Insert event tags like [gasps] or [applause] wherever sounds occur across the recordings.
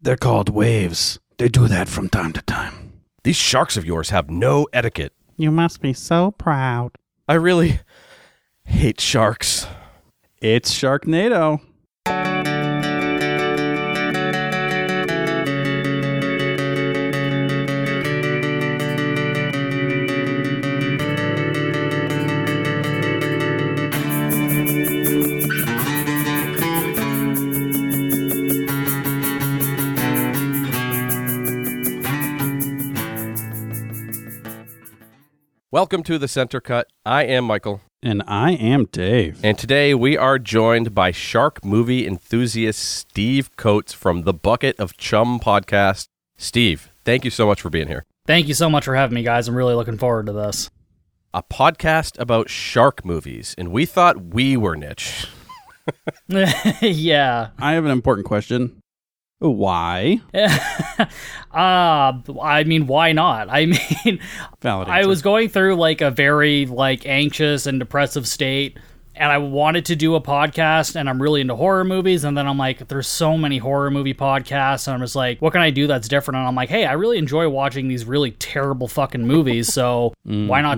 They're called waves. They do that from time to time. These sharks of yours have no etiquette. You must be so proud. I really hate sharks. It's Sharknado. Welcome to the Center Cut. I am Michael, And I am Dave. and today we are joined by shark movie enthusiast Steve Coates from the Bucket of Chum podcast. Steve, thank you so much for being here. Thank you so much for having me, guys. I'm really looking forward to this. A podcast about shark movies, and we thought we were niche. [laughs] yeah. I have an important question. Why? [laughs] uh, I mean, why not? I [laughs] mean, Valid I was going through like a very like anxious and depressive state and I wanted to do a podcast and I'm really into horror movies and then I'm like there's so many horror movie podcasts and I'm just like what can I do that's different and I'm like hey I really enjoy watching these really terrible fucking movies so why not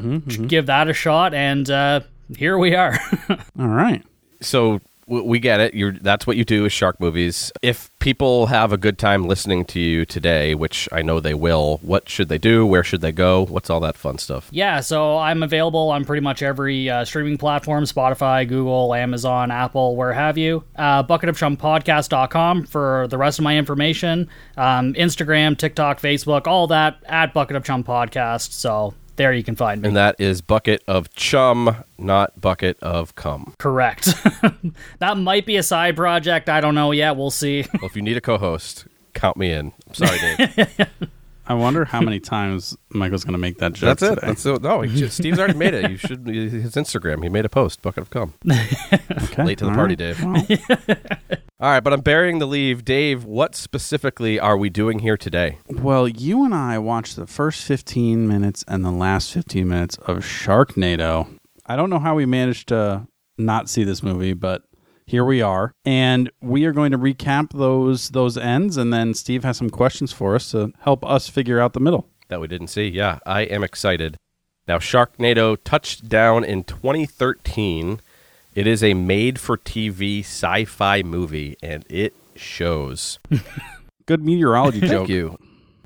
give that a shot and uh here we are. [laughs] All right. So we get it. You're that's what you do with shark movies. If people have a good time listening to you today, which I know they will, what should they do? Where should they go? What's all that fun stuff? Yeah, so I'm available on pretty much every uh, streaming platform Spotify, Google, Amazon, Apple, where have you. Uh, bucketofchumpodcast.com for the rest of my information. Um, Instagram, TikTok, Facebook, all that at Bucket of Chum Podcast. So there you can find me. And that is bucket of chum, not bucket of cum. Correct. [laughs] that might be a side project. I don't know yet. We'll see. Well, if you need a co-host, count me in. I'm sorry, Dave. [laughs] I wonder how many times Michael's going to make that joke. That's it. today. That's it. No, he just, [laughs] Steve's already made it. You should his Instagram. He made a post, bucket of cum. Okay, Late to the all party, right. Dave. Well, All right, but I'm burying the leave. Dave, what specifically are we doing here today? well, you and I watched the first 15 minutes and the last 15 minutes of Sharknado. I don't know how we managed to not see this movie, but here we are. And we are going to recap those those ends and then Steve has some questions for us to help us figure out the middle. that we didn't see. Yeah, I am excited. Now, Sharknado touched down in 2013. It is a made for TV sci fi movie, and it shows. [laughs] Good meteorology joke. Thank you.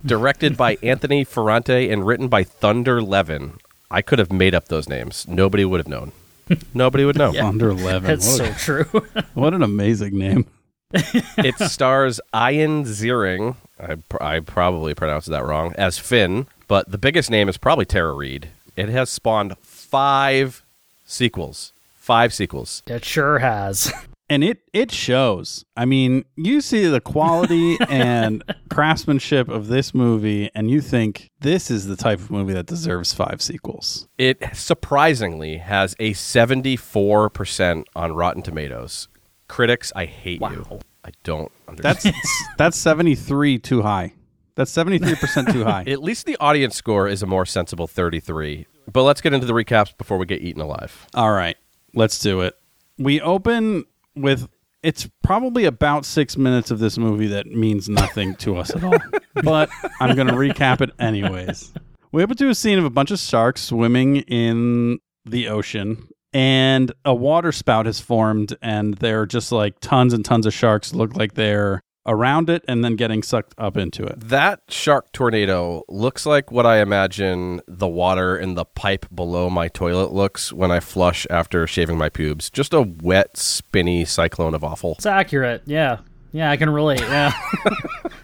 Directed by Anthony Ferrante and written by Thunder Levin. I could have made up those names. Nobody would have known. [laughs] Nobody would know. Thunder Levin. That's What, so true. [laughs] what an amazing name. It stars Ian Ziering. I, I probably pronounced that wrong as Finn, but the biggest name is probably Tara Reid. It has spawned five sequels. Five sequels. it sure has. [laughs] and it it shows. I mean, you see the quality [laughs] and craftsmanship of this movie, and you think this is the type of movie that deserves five sequels. It surprisingly has a 74% on Rotten Tomatoes. Critics, I hate you. I don't understand. That's [laughs] that's seventy three too high. That's seventy three percent too high. At least the audience score is a more sensible 33. But let's get into the recaps before we get eaten alive. All right, let's do it. We open with it's probably about six minutes of this movie that means nothing to us at all. [laughs] But I'm going to recap it anyways. We open to a scene of a bunch of sharks swimming in the ocean, and a water spout has formed, and there are just like tons and tons of sharks look like they're around it and then getting sucked up into it. That shark tornado looks like what I imagine the water in the pipe below my toilet looks when I flush after shaving my pubes. Just a wet, spinny cyclone of awful. It's accurate. Yeah. Yeah, I can relate. Yeah. [laughs]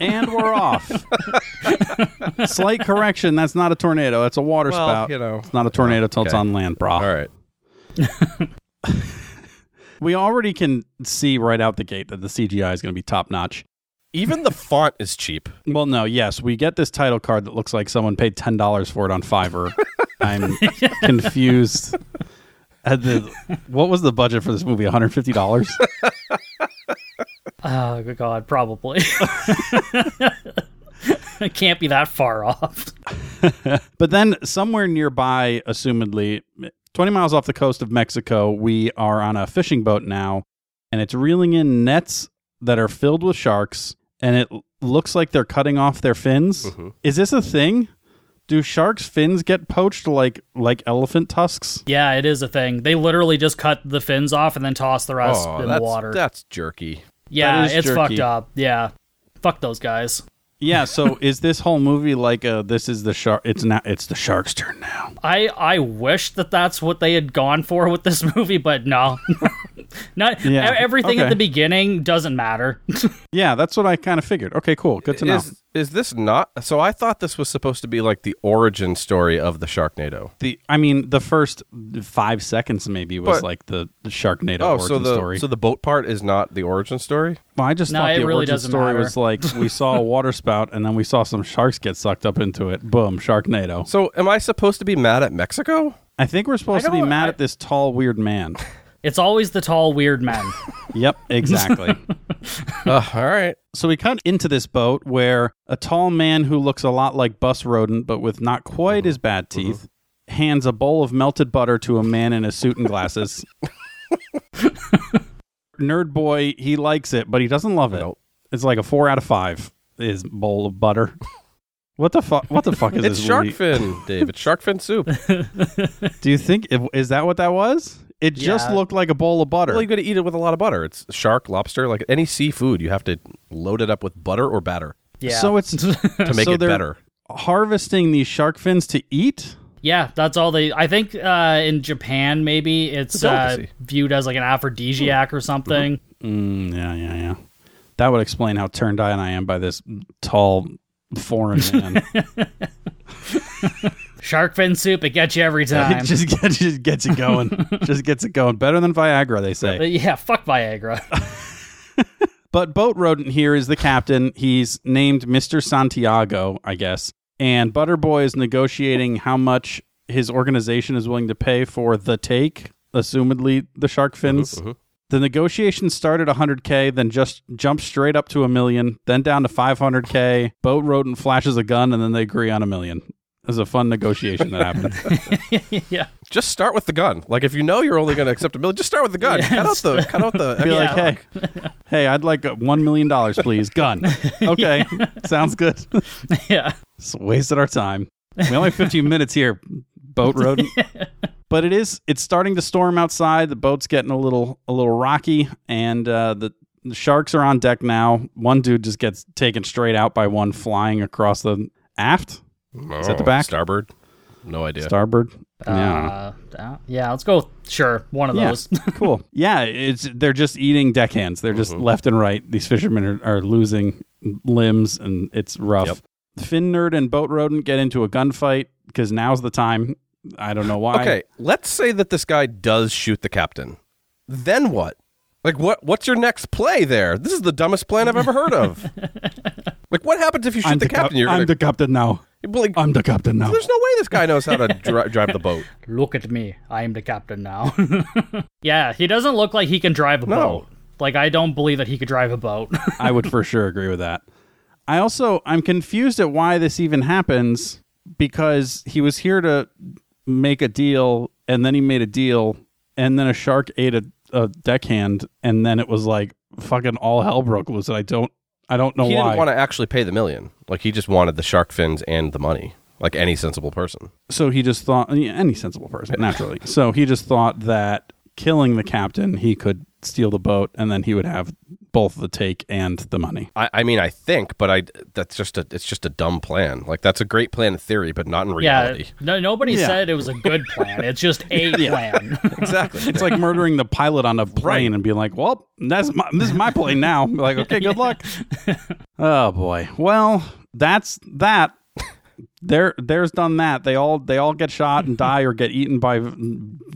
And we're off. [laughs] Slight correction. That's not a tornado. That's a water Well, spout. you know. It's not a tornado till it's on land, brah. All right. [laughs] We already can see right out the gate that the CGI is going to be top notch. Even the font is cheap. Well, no, yes, we get this title card that looks like someone paid ten dollars for it on Fiverr. [laughs] I'm confused. At the, what was the budget for this movie? One hundred fifty dollars. oh, good God. Probably. [laughs] it can't be that far off. [laughs] But then somewhere nearby, assumedly, 20 miles off the coast of Mexico, we are on a fishing boat now, and it's reeling in nets that are filled with sharks. And it looks like they're cutting off their fins. Mm-hmm. Is this a thing? Do sharks' fins get poached like like elephant tusks? Yeah, it is a thing. They literally just cut the fins off and then toss the rest Oh, in the water. that's jerky. yeah, is it's jerky. fucked up. Yeah. Fuck those guys. Yeah. So is this whole movie like a this is the shark? It's now it's the shark's turn now. I I wish that that's what they had gone for with this [laughs] movie, but no. [laughs] Not Yeah, everything okay. at the beginning doesn't matter. [laughs] Yeah, that's what I kind of figured. Okay, cool. Good to know. Is is this not? So I thought this was supposed to be like the origin story of the Sharknado. the I mean, the first five seconds maybe was But- like the, the Sharknado Oh, origin so the story. so the boat part is not the origin story. well, I just No, thought the really origin story matter. was like we saw a water spout and then we saw some sharks get sucked up into it. Boom, Sharknado. So am I supposed to be mad at Mexico? I think we're supposed to be mad I- at this tall, weird man. [laughs] it's always the tall, weird men. [laughs] yep, exactly. [laughs] uh, all right. so we cut into this boat where a tall man who looks a lot like Bus Rodent, but with not quite as bad teeth, hands a bowl of melted butter to a man in a suit and glasses. [laughs] Nerd boy, he likes it, but he doesn't love it. Nope. It's like a four out of five. His bowl of butter. What the fuck? What the fuck is It's this? shark movie? fin, Dave. It's shark fin soup. Do you think is that what that was? It just Yeah. looked like a bowl of butter. Well, you got to eat it with a lot of butter. It's shark, lobster, like any seafood. You have to load it up with butter or batter Yeah. So it's [laughs] to make So it they're- better. harvesting these shark fins to eat. Yeah, that's all they. I think uh, in Japan, maybe it's It's uh, delicacy. viewed as like an aphrodisiac or something. Mm, yeah, yeah, yeah. That would explain how turned on I am by this tall foreign man. [laughs] Shark fin soup, it gets you every [laughs] time. it just gets, just gets it going. [laughs] just gets it going. Better than Viagra, they say. But yeah, fuck Viagra. [laughs] But Boat Rodent here is the captain. He's named Mr. Santiago, I guess. And Butterboy is negotiating how much his organization is willing to pay for the take, assumedly the shark fins. mhm. The negotiation started 100k, then just jumped straight up to a million, then down to 500k. Boat Rodent flashes a gun, and then they agree on a million. It was a fun negotiation that happened. [laughs] yeah. Just start with the gun. Like if you know you're only going to accept a million, just start with the gun. cut out the cut out the. Be Yeah. like, hey, [laughs] hey, I'd like uh, one million dollars, please. Gun. [laughs] Okay, sounds good. Yeah. Just wasted our time. We only have 15 minutes here, boat rodent. But it is it's starting to storm outside. The boat's getting a little a little rocky and uh, the, the sharks are on deck now. One dude just gets taken straight out by one flying across the aft, Is at the back? Starboard. No idea. starboard. yeah. Uh, uh, yeah, let's go. Sure, one of Yeah. those. [laughs] cool. Yeah, it's they're just eating deckhands. They're just left and right. These fishermen are, are losing limbs, and it's rough. Yep. Fin nerd and boat rodent get into a gunfight because now's the time. I don't know why. Okay, let's say that this guy does shoot the captain. Then what? Like what? What's your next play there? This is the dumbest plan I've ever heard of. [laughs] like what happens if you shoot I'm the, the, cap- captain? You're I'm gonna, the captain now. Well, like, I'm the captain now. there's no way this guy knows how to [laughs] dri- drive the boat. Look at me. I am the captain now. [laughs] yeah, he doesn't look like he can drive a No. boat. Like, I don't believe that he could drive a boat. [laughs] I would for sure agree with that. I also I'm confused at why this even happens because he was here to make a deal and then he made a deal and then a shark ate a, a deckhand and then it was like fucking all hell broke loose and I don't I don't know why. he why. didn't want to actually pay the million. Like he just wanted the shark fins and the money, like any sensible person. so he just thought yeah, any sensible person naturally. so he just thought that killing the captain he could steal the boat and then he would have both the take and the money. I, I mean, I think, but I that's just a it's just a dumb plan. Like that's a great plan in theory, but not in yeah, reality. no, nobody Yeah. said it was a good plan. It's just a [laughs] plan. [laughs] exactly. It's like [laughs] murdering the pilot on a plane Right. and being like, "Well, that's my, this is my plane now." Be like, okay, good luck. oh boy. Well, that's that. There, there's done that. They all they all get shot and die or get eaten by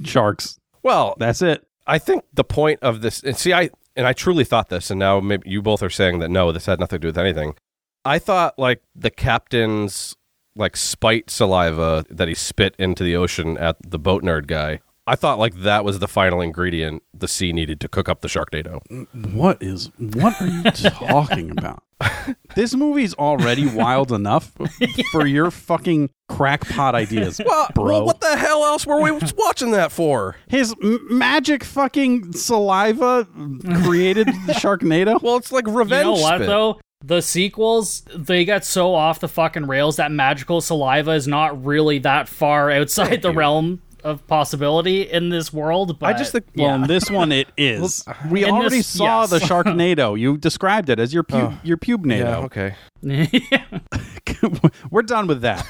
sharks. well, That's it. I think the point of this, and see, I and I truly thought this, and now maybe you both are saying that no, this had nothing to do with anything. I thought like the captain's like spite saliva that he spit into the ocean at the boat nerd guy. I thought like that was the final ingredient the sea needed to cook up the Sharknado. What is? What are you [laughs] talking about? This movie's already wild enough [laughs] for your fucking crackpot ideas, Well, bro. well, what the hell else were we watching that for? His m- magic fucking saliva created the [laughs] Sharknado. Well, it's like revenge. You know what spit. though? The sequels, they get so off the fucking rails that magical saliva is not really that far outside the realm of possibility in this world. But I just think- Well, yeah. in this one it [laughs] is. Uh, we In already this- saw yes. the Sharknado. [laughs] You described it as your pu- oh. your pubnado. okay. [laughs] We're done with that.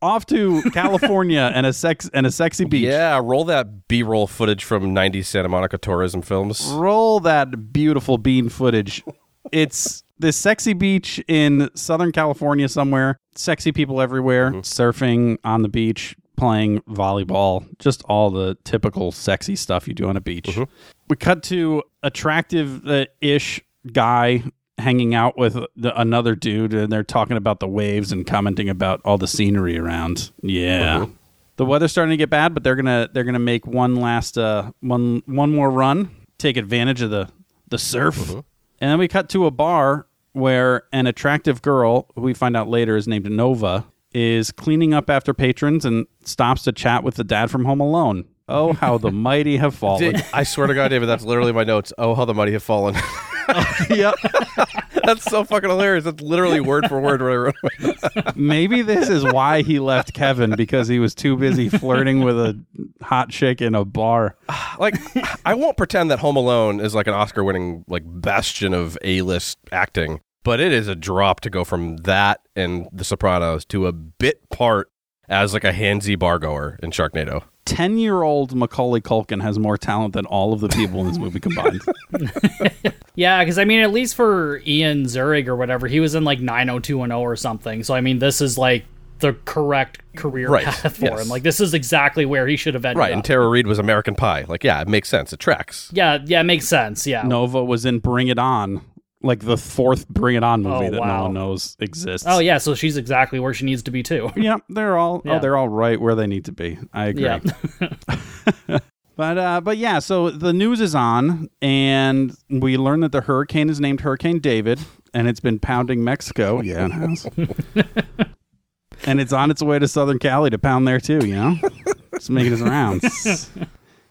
Off to California and a sex and a sexy beach. Yeah, roll that B-roll footage from '90s Santa Monica tourism films. Roll that beautiful bean footage. It's this sexy beach in Southern California somewhere. Sexy people everywhere, mm-hmm. surfing on the beach, playing volleyball, just all the typical sexy stuff you do on a beach. We cut to attractive uh, ish guy hanging out with the, another dude and they're talking about the waves and commenting about all the scenery around. Yeah. The weather's starting to get bad, but they're gonna they're gonna make one last uh one one more run, take advantage of the the surf, and then we cut to a bar where an attractive girl, who we find out later is named Nova, is cleaning up after patrons and stops to chat with the dad from Home Alone. Oh, how the [laughs] mighty have fallen! Did- I swear to God, David, that's literally my notes. Oh, how the mighty have fallen. [laughs] [laughs] yep. that's so fucking hilarious. That's literally word for word what I wrote. Maybe this is why he left Kevin because he was too busy flirting with a hot chick in a bar. [sighs] like, I won't pretend that Home Alone is like an Oscar-winning like bastion of A-list acting, but it is a drop to go from that and The Sopranos to a bit part as like a handsy bar goer in Sharknado. 10 year old Macaulay Culkin has more talent than all of the people in this movie combined. [laughs] [laughs] Yeah, because I mean, at least for Ian Zurich or whatever, he was in like 90210 or something. So I mean, this is like the correct career Right, path for yes. him. Like this is exactly where he should have ended Right, up. and Tara Reid was American Pie. Like, yeah, it makes sense. It tracks. yeah, yeah, it makes sense. Yeah. Nova was in Bring It On, like the fourth Bring It On movie Oh, that no one knows exists. Oh yeah, so she's exactly where she needs to be too. [laughs] Yeah, they're all Yeah. oh they're all right where they need to be. I agree. Yeah. [laughs] [laughs] But uh, but yeah, so the news is on, and we learn that the hurricane is named Hurricane David, and it's been pounding Mexico. Yeah, it has. and it's on its way to Southern Cali to pound there too. You know, it's making its rounds.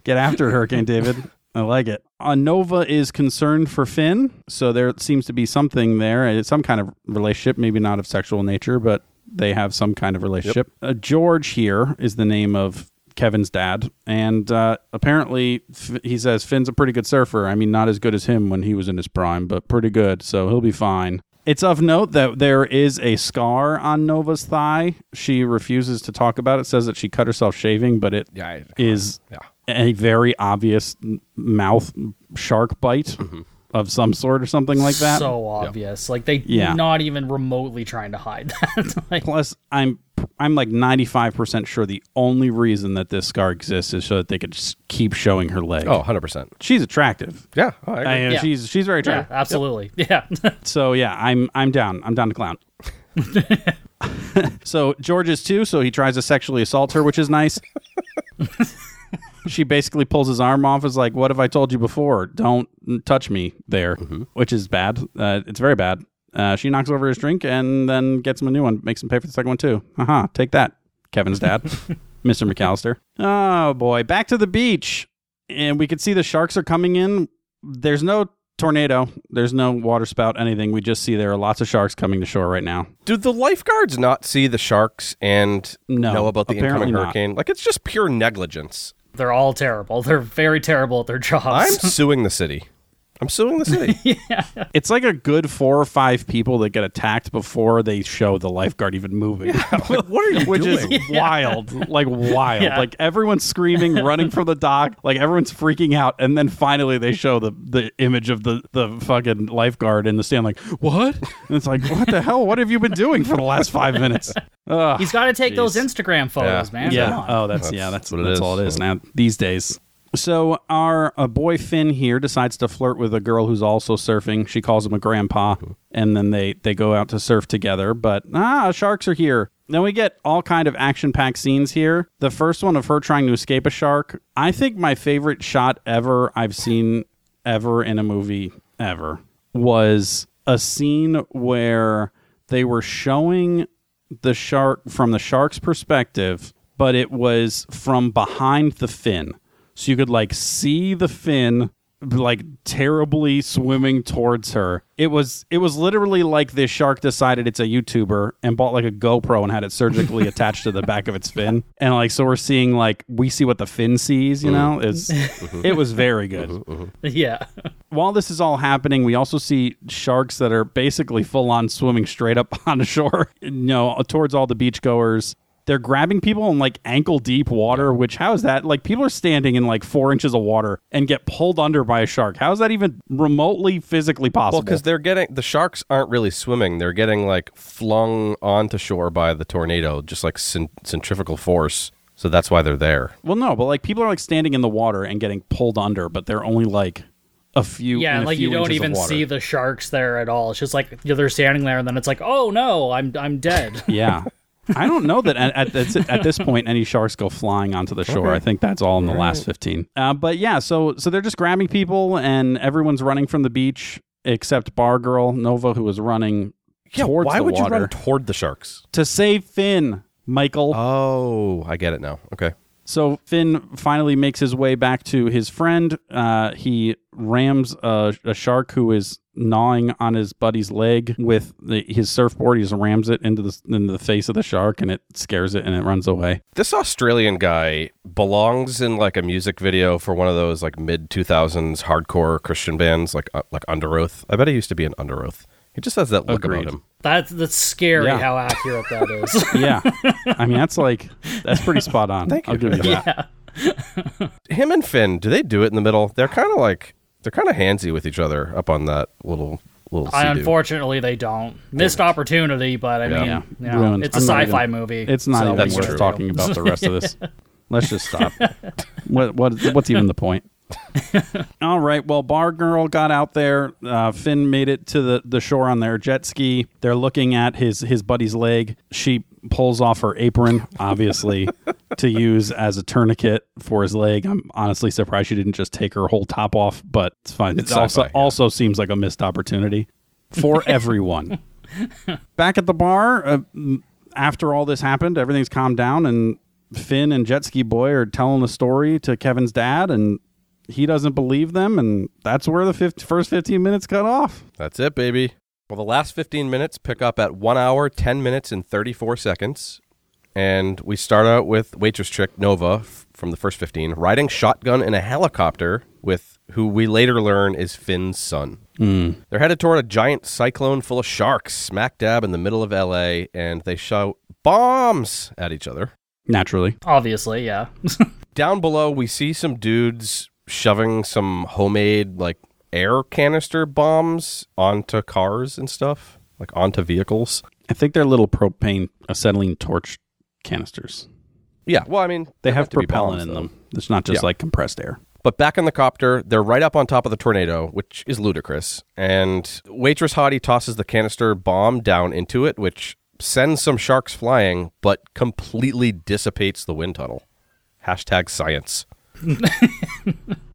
Get after it, Hurricane David. I like it. Uh, Nova is concerned for Finn, so there seems to be something there, uh, some kind of relationship, maybe not of sexual nature, but they have some kind of relationship. Uh, George here is the name of Kevin's dad, and uh, apparently F- he says Finn's a pretty good surfer. I mean, not as good as him when he was in his prime, but pretty good, so he'll be fine. It's of note that there is a scar on Nova's thigh. She refuses to talk about it, says that she cut herself shaving, but it Yeah, I- is Yeah. A very obvious mouth shark bite mm-hmm. of some sort or something like that. So obvious. Like they Yeah. not even remotely trying to hide [laughs] that. like, Plus, I'm I'm like 95% sure the only reason that this scar exists is so that they could just keep showing her leg. Oh, 100%. she's attractive. Yeah, oh, I agree. I, Yeah. she's she's very yeah, attractive. absolutely. Yeah. [laughs] So yeah, I'm I'm down. I'm down to clown. [laughs] so George is too. So he tries to sexually assault her, which is nice. She basically pulls his arm off. Is like, "What have I told you before? Don't touch me there," which is bad. Uh, it's very bad. Uh, she knocks over his drink and then gets him a new one. Makes him pay for the second one too. Haha, take that, Kevin's dad, [laughs] Mr. McAllister. Oh boy, back to the beach, and we can see the sharks are coming in. There's no tornado. There's no water spout, anything. We just see there are lots of sharks coming to shore right now. Do the lifeguards not see the sharks and No, know about the incoming not. hurricane? Like, it's just pure negligence. They're all terrible. They're very terrible at their jobs. I'm suing the city. I'm suing the city. [laughs] yeah. It's like a good four or five people that get attacked before they show the lifeguard even moving. [laughs] what are you Which doing? is wild, like wild. Yeah. Like everyone's screaming, running from the dock, like everyone's freaking out, and then finally they show the the image of the the fucking lifeguard in the stand, like what? And it's like, what the hell? What have you been doing for the last five minutes? Ugh. He's got to take those Instagram photos, Yeah. man. Yeah. Oh, that's, That's yeah. That's what it that's is. all it is now these days. So our uh, boy Finn here decides to flirt with a girl who's also surfing. She calls him a grandpa, and then they they go out to surf together. But ah, sharks are here. Then we get all kind of action packed scenes here. The first one of her trying to escape a shark. I think my favorite shot ever I've seen ever in a movie ever was a scene where they were showing the shark from the shark's perspective, but it was from behind the fin. So you could like see the fin like terribly swimming towards her. It was it was literally like this shark decided it's a YouTuber and bought like a GoPro and had it surgically [laughs] attached to the back of its fin. And like so we're seeing like we see what the fin sees, you know? It's mm-hmm. it was very good. Mm-hmm. Mm-hmm. [laughs] yeah. While this is all happening, we also see sharks that are basically full on swimming straight up [laughs] on the shore, you know, towards all the beachgoers. They're grabbing people in like ankle deep water, which how is that? Like people are standing in like four inches of water and get pulled under by a shark. How is that even remotely physically possible? Well, because they're getting the sharks aren't really swimming; they're getting like flung onto shore by the tornado, just like cent- centrifugal force. So that's why they're there. well, no, but like people are like standing in the water and getting pulled under, but they're only like a few. Yeah, in a like you don't even see the sharks there at all. It's just like they're standing there, and then it's like, oh no, I'm I'm dead. [laughs] Yeah. I don't know that at, at, this- at this point any sharks go flying onto the shore. I think that's all in the last 15. Uh, but yeah, so so they're just grabbing people and everyone's running from the beach except Bar Girl Nova who was running towards why the would water you run toward the sharks? to save Finn, Michael. Oh, I get it now. Okay. So Finn finally makes his way back to his friend. Uh, he rams a, a shark who is gnawing on his buddy's leg with the, his surfboard. He just rams it into the into the face of the shark, and it scares it, and it runs away. This Australian guy belongs in like a music video for one of those like mid 2000s hardcore Christian bands like uh, like Underoath. I bet he used to be in Underoath. He just has that look Agreed. about him. That's that's scary Yeah. how accurate that is. [laughs] [laughs] Yeah, I mean that's like that's pretty spot on. Thank I'll you. give you that. [laughs] Him and Finn, do they do it in the middle? They're kind of like they're kind of handsy with each other up on that little little. I, unfortunately, they don't. Missed opportunity, but I Yeah. mean, Yeah. you know, Ruined. it's a I'm not sci-fi even- movie. It's not so even That's worth true. talking about the rest of this. [laughs] Let's just stop. what what what's even the point? All right. Well, Bar Girl got out there. Uh, Finn made it to the, the shore on their jet ski. They're looking at his his buddy's leg. She pulls off her apron, obviously, [laughs] to use as a tourniquet for his leg. I'm honestly surprised she didn't just take her whole top off, but it's fine. It's it also yeah. also seems like a missed opportunity for [laughs] everyone. Back at the bar, uh, after all this happened, everything's calmed down, and Finn and Jet Ski Boy are telling the story to Kevin's dad, and he doesn't believe them, and that's where the 50, first 15 minutes cut off. That's it, baby. Well, the last 15 minutes pick up at 1 hour, 10 minutes, and 34 seconds. And we start out with waitress trick Nova f- from the first 15 riding shotgun in a helicopter with who we later learn is Finn's son. Hmm. They're headed toward a giant cyclone full of sharks smack dab in the middle of LA, and they shout bombs at each other. Naturally. Obviously, yeah. [laughs] Down below, we see some dudes shoving some homemade like air canister bombs onto cars and stuff, like onto vehicles. I think they're little propane acetylene torch canisters. Yeah, well, I mean, They have meant to be propellant bombs, in though. them. It's not just Yeah. like compressed air. But back in the copter, they're right up on top of the tornado, which is ludicrous. And waitress Hottie tosses the canister bomb down into it, which sends some sharks flying, but completely dissipates the wind tunnel. Hashtag science. [laughs]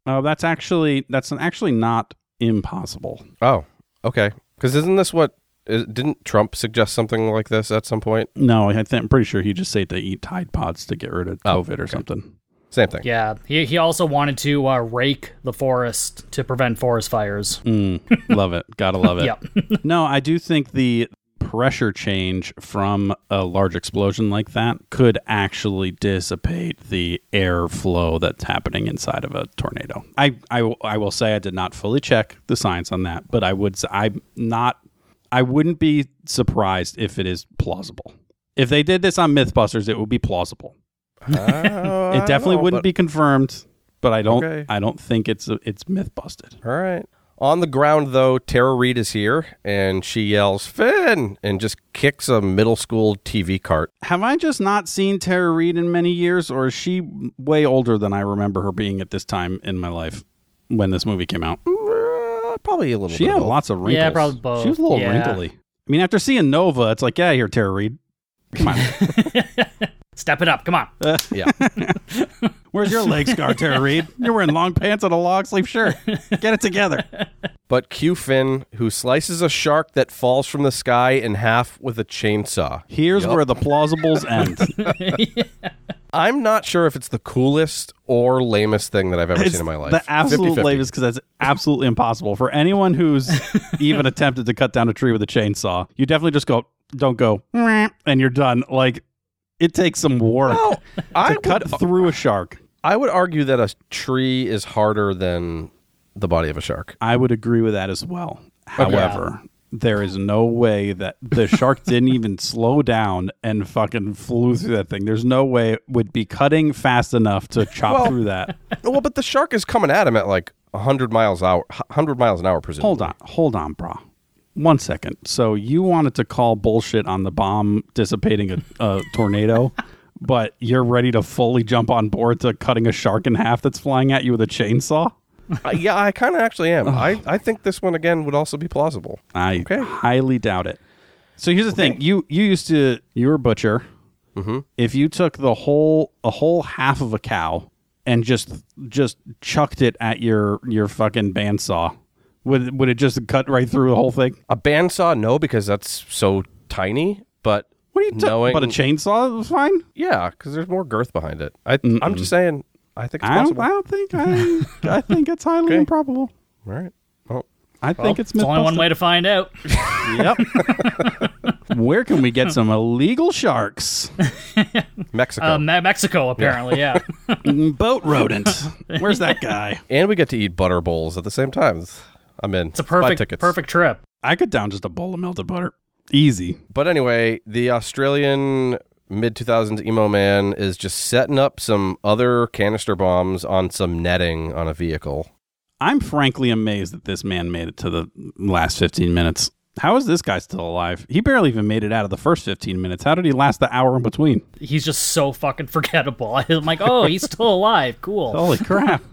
Oh, that's actually that's actually not impossible. Oh, okay. Because isn't this what? is- Didn't Trump suggest something like this at some point? No, I think, I'm pretty sure he just said to eat Tide Pods to get rid of Oh, COVID or something. Same thing. Yeah. He he also wanted to uh, rake the forest to prevent forest fires. Mm, love it. Gotta love it. [laughs] Yep. no, I do think the pressure change from a large explosion like that could actually dissipate the airflow that's happening inside of a tornado. I, I, I will say I did not fully check the science on that, but I would I'm not I wouldn't be surprised if it is plausible. If they did this on Mythbusters, it would be plausible. Ah, [laughs] it definitely wouldn't be confirmed, but I don't Okay. I don't think it's it's myth busted. All right. On the ground, though, Tara Reid is here, and she yells "Finn" and just kicks a middle school TV cart. Have I just not seen Tara Reid in many years, or is she way older than I remember her being at this time in my life when this movie came out? Uh, probably a little. She bit had of both. lots of wrinkles. Yeah, probably both. She was a little Yeah. wrinkly. I mean, after seeing Nova, it's like, yeah, here, Tara Reid. Come on. [laughs] [laughs] Step it up. Come on. Uh, yeah. [laughs] Where's your leg scar, Tara Reid? You're wearing long pants and a long sleeve shirt. Get it together. But Q Finn, who slices a shark that falls from the sky in half with a chainsaw. Here's Yup. where the plausibles end. [laughs] I'm not sure if it's the coolest or lamest thing that I've ever It's seen in my life. the absolute 50-50. lamest because that's absolutely impossible for anyone who's [laughs] even attempted to cut down a tree with a chainsaw. You definitely just go, don't go, and you're done. Like it takes some work Well, I to cut would, through a shark. I would argue that a tree is harder than the body of a shark. I would agree with that as well. However, there is no way that the shark [laughs] didn't even slow down and fucking flew through that thing. There's no way it would be cutting fast enough to chop Well- through that. well, but the shark is coming at him at like 100 miles an hour, 100 miles an hour, presumably. Hold on, hold on, bro. One second. So you wanted to call bullshit on the bomb dissipating a, a tornado, [laughs] but you're ready to fully jump on board to cutting a shark in half that's flying at you with a chainsaw? Uh, yeah, I kind of actually am. I, I think this one again would also be plausible. I Okay. highly doubt it. So here's the thing: you you used to you were a butcher. Mm-hmm. If you took the whole a whole half of a cow and just just chucked it at your your fucking bandsaw, would would it just cut right through the whole thing? A bandsaw, no, because that's so tiny. But What are you talking? knowing, But a chainsaw was fine. yeah, because there's more girth behind it. I, I'm just saying. I think it's I don't. possible. I don't think. I, I think it's highly Okay. improbable. All right. Well, I think it's It's only one way to find out. [laughs] Yep. [laughs] Where can we get some illegal sharks? [laughs] Mexico. Uh, Me- Mexico, apparently, yeah. Boat rodent. Where's that guy? and we get to eat butter bowls at the same time. I'm in. It's a perfect, tickets. perfect trip. I could down just a bowl of melted butter. Easy. But anyway, the Australian mid 2000s emo man is just setting up some other canister bombs on some netting on a vehicle. I'm frankly amazed that this man made it to the last 15 minutes. How is this guy still alive? He barely even made it out of the first 15 minutes. How did he last the hour in between? He's just so fucking forgettable. [laughs] I'm like, oh, he's still alive. Cool. Holy [laughs] crap.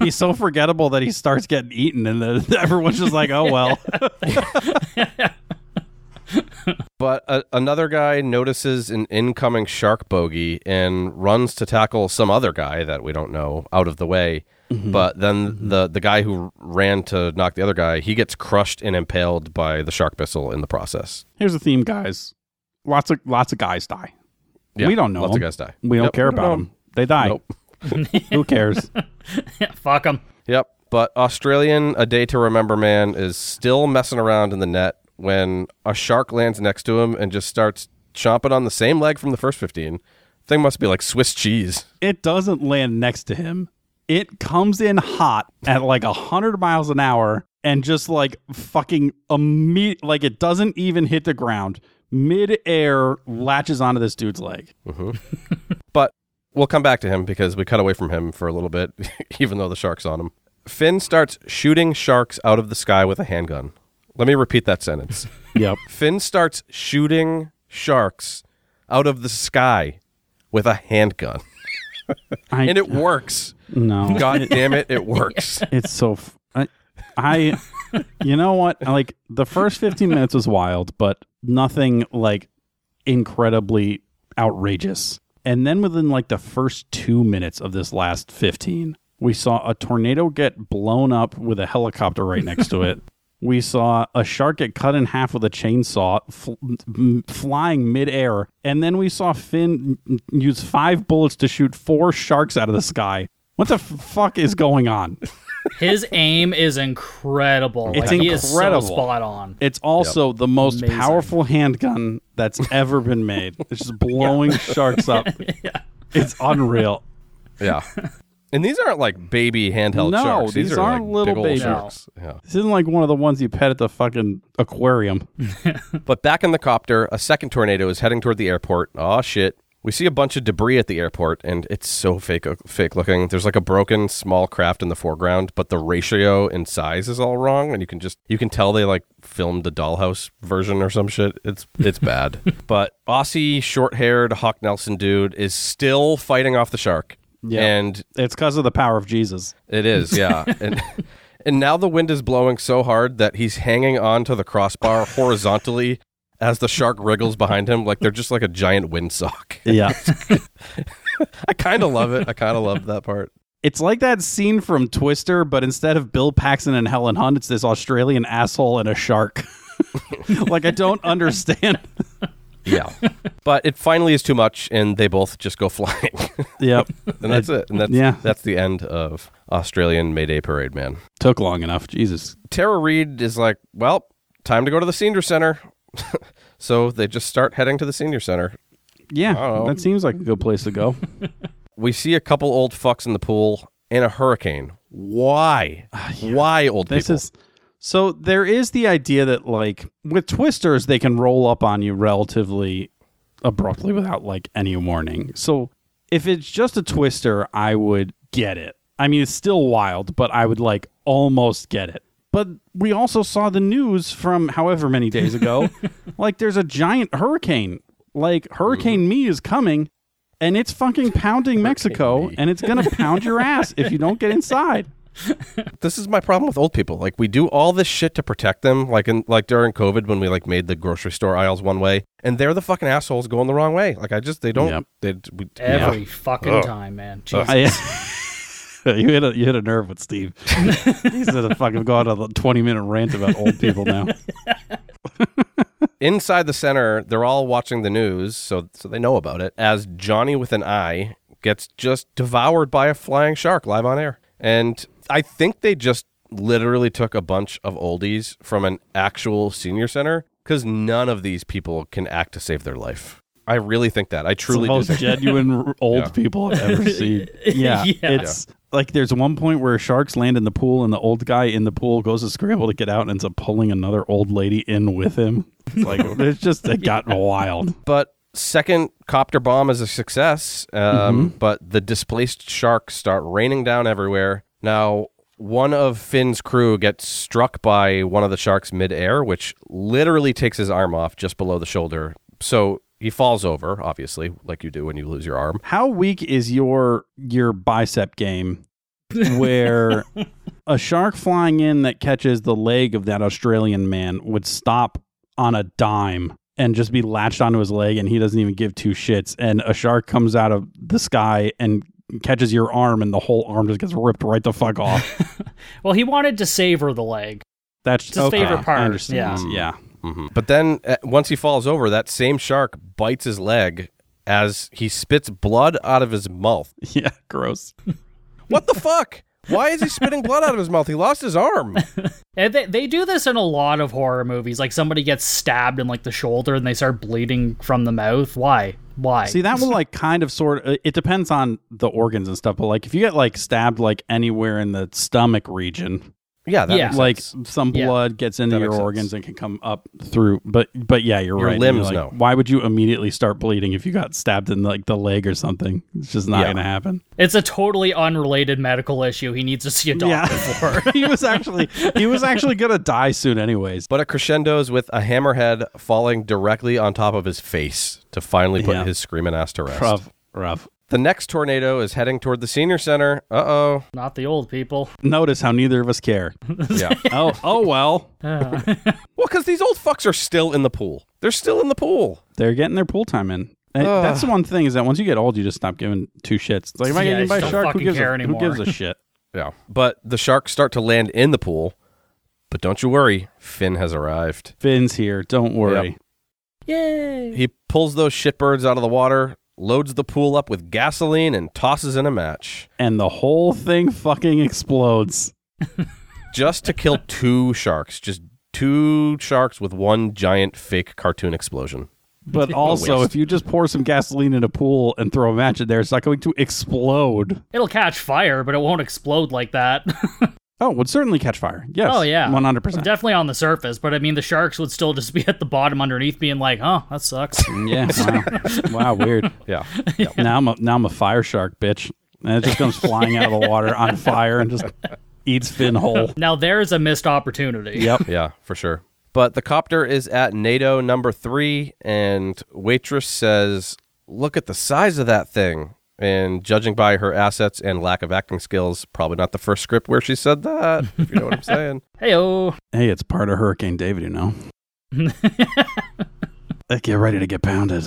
He's so forgettable that he starts getting eaten, and then [laughs] everyone's just like, oh, well. But a, another guy notices an incoming shark bogey and runs to tackle some other guy that we don't know out of the way. Mm-hmm. But then mm-hmm. the the guy who ran to knock the other guy, he gets crushed and impaled by the shark missile in the process. Here's the theme, guys. Lots of lots of guys die. Yeah, we don't know lots them. of guys die. We don't Yep, care about don't them. They die. Nope. Who cares? [laughs] Fuck them. Yep. But Australian A Day to Remember Man is still messing around in the net when a shark lands next to him and just starts chomping on the same leg from the first 15. Thing must be like Swiss cheese. it doesn't land next to him. It comes in hot at like a hundred miles an hour and just like fucking imme- like it doesn't even hit the ground. Mid air latches onto this dude's leg. Mm-hmm. [laughs] But we'll come back to him because we cut away from him for a little bit, [laughs] even though the shark's on him. Finn starts shooting sharks out of the sky with a handgun. Let me repeat that sentence. [laughs] Yep. Finn starts shooting sharks out of the sky with a handgun. [laughs] I, And it works. no. God [laughs] damn it, it works. It's so. F- I, I, you know what? Like the first 15 minutes was wild, but nothing like incredibly outrageous. And then within like the first two minutes of this last 15, we saw a tornado get blown up with a helicopter right next to it. [laughs] We saw a shark get cut in half with a chainsaw, fl- flying midair, and then we saw Finn use five bullets to shoot four sharks out of the sky. What the f- fuck is going on? His aim is incredible. It's like, He is incredible. so spot on. It's also the most Amazing. powerful handgun that's ever been made. It's just [laughs] blowing sharks up. [laughs] It's unreal. Yeah. [laughs] And these aren't like baby handheld No, sharks. these are aren't like little big baby. sharks. Yeah. This isn't like one of the ones you pet at the fucking aquarium. [laughs] But back in the copter, a second tornado is heading toward the airport. Oh shit. We see a bunch of debris at the airport and it's so fake uh, fake looking. There's like a broken small craft in the foreground, but the ratio in size is all wrong and you can just you can tell they like filmed the dollhouse version or some shit. It's it's bad. [laughs] but Aussie short-haired Hawk Nelson dude is still fighting off the shark. Yeah. And It's because of the power of Jesus. It is, yeah. [laughs] and and now the wind is blowing so hard that he's hanging on to the crossbar horizontally as the shark wriggles behind him like they're just like a giant windsock. Yeah. [laughs] I kind of love it. I kind of love that part. it's like that scene from Twister, but instead of Bill Paxton and Helen Hunt, it's this Australian asshole and a shark. [laughs] like I don't understand. Yeah. [laughs] but it finally is too much, and they both just go [laughs] flying. Yep. and that's it. And that's, Yeah. that's the end of Australian Mayday Parade, man. Took long enough. Jesus. Tara Reid is like, well, time to go to the senior center. [laughs] so they just start heading to the senior center. Yeah, that seems like a good place to go. We see a couple old fucks in the pool in a hurricane. Why? Ah, Why old This people? is so there is the idea that like with twisters they can roll up on you relatively abruptly without like any warning. So if it's just a twister, I would get it. I mean, it's still wild, but I would like almost get it. But we also saw the news from however many days ago, [laughs] like there's a giant hurricane. Like Hurricane mm-hmm. Me is coming and it's fucking pounding Mexico and it's going to pound your ass if you don't get inside. [laughs] [laughs] this is my problem with old people. Like we do all this shit to protect them, like in like during COVID when we like made the grocery store aisles one way, and they're the fucking assholes going the wrong way. Like I just they don't Yep. they we, Every yeah. fucking Ugh. time, man. Uh, Jesus. I, [laughs] you hit a you hit a nerve with Steve. [laughs] He's gonna fucking go on a twenty minute rant about old people now. inside the center. They're all watching the news, so so they know about it. As Johnny with an eye gets just devoured by a flying shark live on air, and I think they just literally took a bunch of oldies from an actual senior center because none of these people can act to save their life. I really think that. I It's the truly do most genuine [laughs] old Yeah. people I've ever [laughs] seen. Yeah, Yeah. it's like there's one point where sharks land in the pool, and the old guy in the pool goes to scramble to get out, and ends up pulling another old lady in with him. It's like [laughs] it's just it got wild. But second copter bomb is a success, um, but the displaced sharks start raining down everywhere. Now, one of Finn's crew gets struck by one of the sharks midair, which literally takes his arm off just below the shoulder. So he falls over, obviously, like you do when you lose your arm. How weak is your your bicep game? [laughs] Where a shark flying in that catches the leg of that Australian man would stop on a dime and just be latched onto his leg, and he doesn't even give two shits. And a shark comes out of the sky and catches your arm, and the whole arm just gets ripped right the fuck off. [laughs] well, he wanted to savor the leg. That's It's his favorite part, I understand. yeah. yeah. hmm But then uh, once he falls over, that same shark bites his leg as he spits blood out of his mouth. [laughs] Yeah, gross. What the fuck? Why is he spitting blood out of his mouth? He lost his arm. [laughs] And they, they do this in a lot of horror movies. Like somebody gets stabbed in like the shoulder and they start bleeding from the mouth. Why? Why? See, that [laughs] will like kind of sort of, it depends on the organs and stuff, but like if you get like stabbed like anywhere in the stomach region, Yeah, that Yeah. makes like sense. some Yeah. blood gets into That your makes sense. organs and can come up through but but yeah you're Your right limbs, You're no. like, why would you immediately start bleeding if you got stabbed in like the leg or something it's just not Yeah. gonna happen it's a totally unrelated medical issue. He needs to see a doctor for. [laughs] he was actually he was actually gonna die soon anyways But it crescendos with a hammerhead falling directly on top of his face to finally put Yeah. his screaming ass to rest. rough rough The next tornado is heading toward the senior center. Uh oh. Not the old people. notice how neither of us care [laughs] Yeah. [laughs] oh oh well [laughs] well, because these old fucks are still in the pool. They're still in the pool. they're getting their pool time in And Ugh. that's the one thing is that once you get old, you just stop giving two shits. It's like if I Yeah, get eaten by a just shark, don't who fucking gives, care a, who anymore. gives a shit? Yeah. But the sharks start to land in the pool. But don't you worry, Finn has arrived. Finn's here. Don't worry. yay! He pulls those shitbirds out of the water, loads the pool up with gasoline, and tosses in a match. And the whole thing fucking explodes. just to kill two sharks. Just two sharks with one giant fake cartoon explosion. But also, if you just pour some gasoline in a pool and throw a match in there, it's not going to explode. It'll catch fire, but it won't explode like that. [laughs] Oh, it would certainly catch fire. Yes. oh yeah, One hundred percent. Definitely on the surface, but I mean, the sharks would still just be at the bottom underneath, being like, "Oh, that sucks." [laughs] Yeah. Wow. wow. Weird. [laughs] [laughs] Yeah. Now I'm a now I'm a fire shark, bitch, and it just comes flying out of the water on fire and just eats Finn whole. now there's a missed opportunity. Yep. yeah, for sure. But the copter is at nado number three, and waitress says, Look at the size of that thing. And judging by her assets and lack of acting skills, probably not the first script where she said that, if you know what I'm saying. [laughs] Hey, oh, Hey, it's part of Hurricane David, you know. [laughs] Hey, Get ready to get pounded.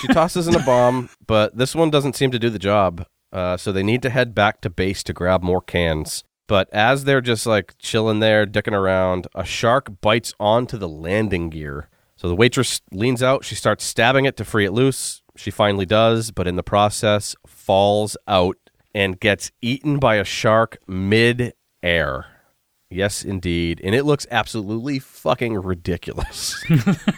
She tosses in a bomb, but this one doesn't seem to do the job. Uh, so they need to head back to base to grab more cans. But as they're just like chilling there, dicking around, a shark bites onto the landing gear. So So the waitress leans out. She starts stabbing it to free it loose. She finally does, but in the process, falls out and gets eaten by a shark mid air. Yes, indeed. And it looks absolutely fucking ridiculous.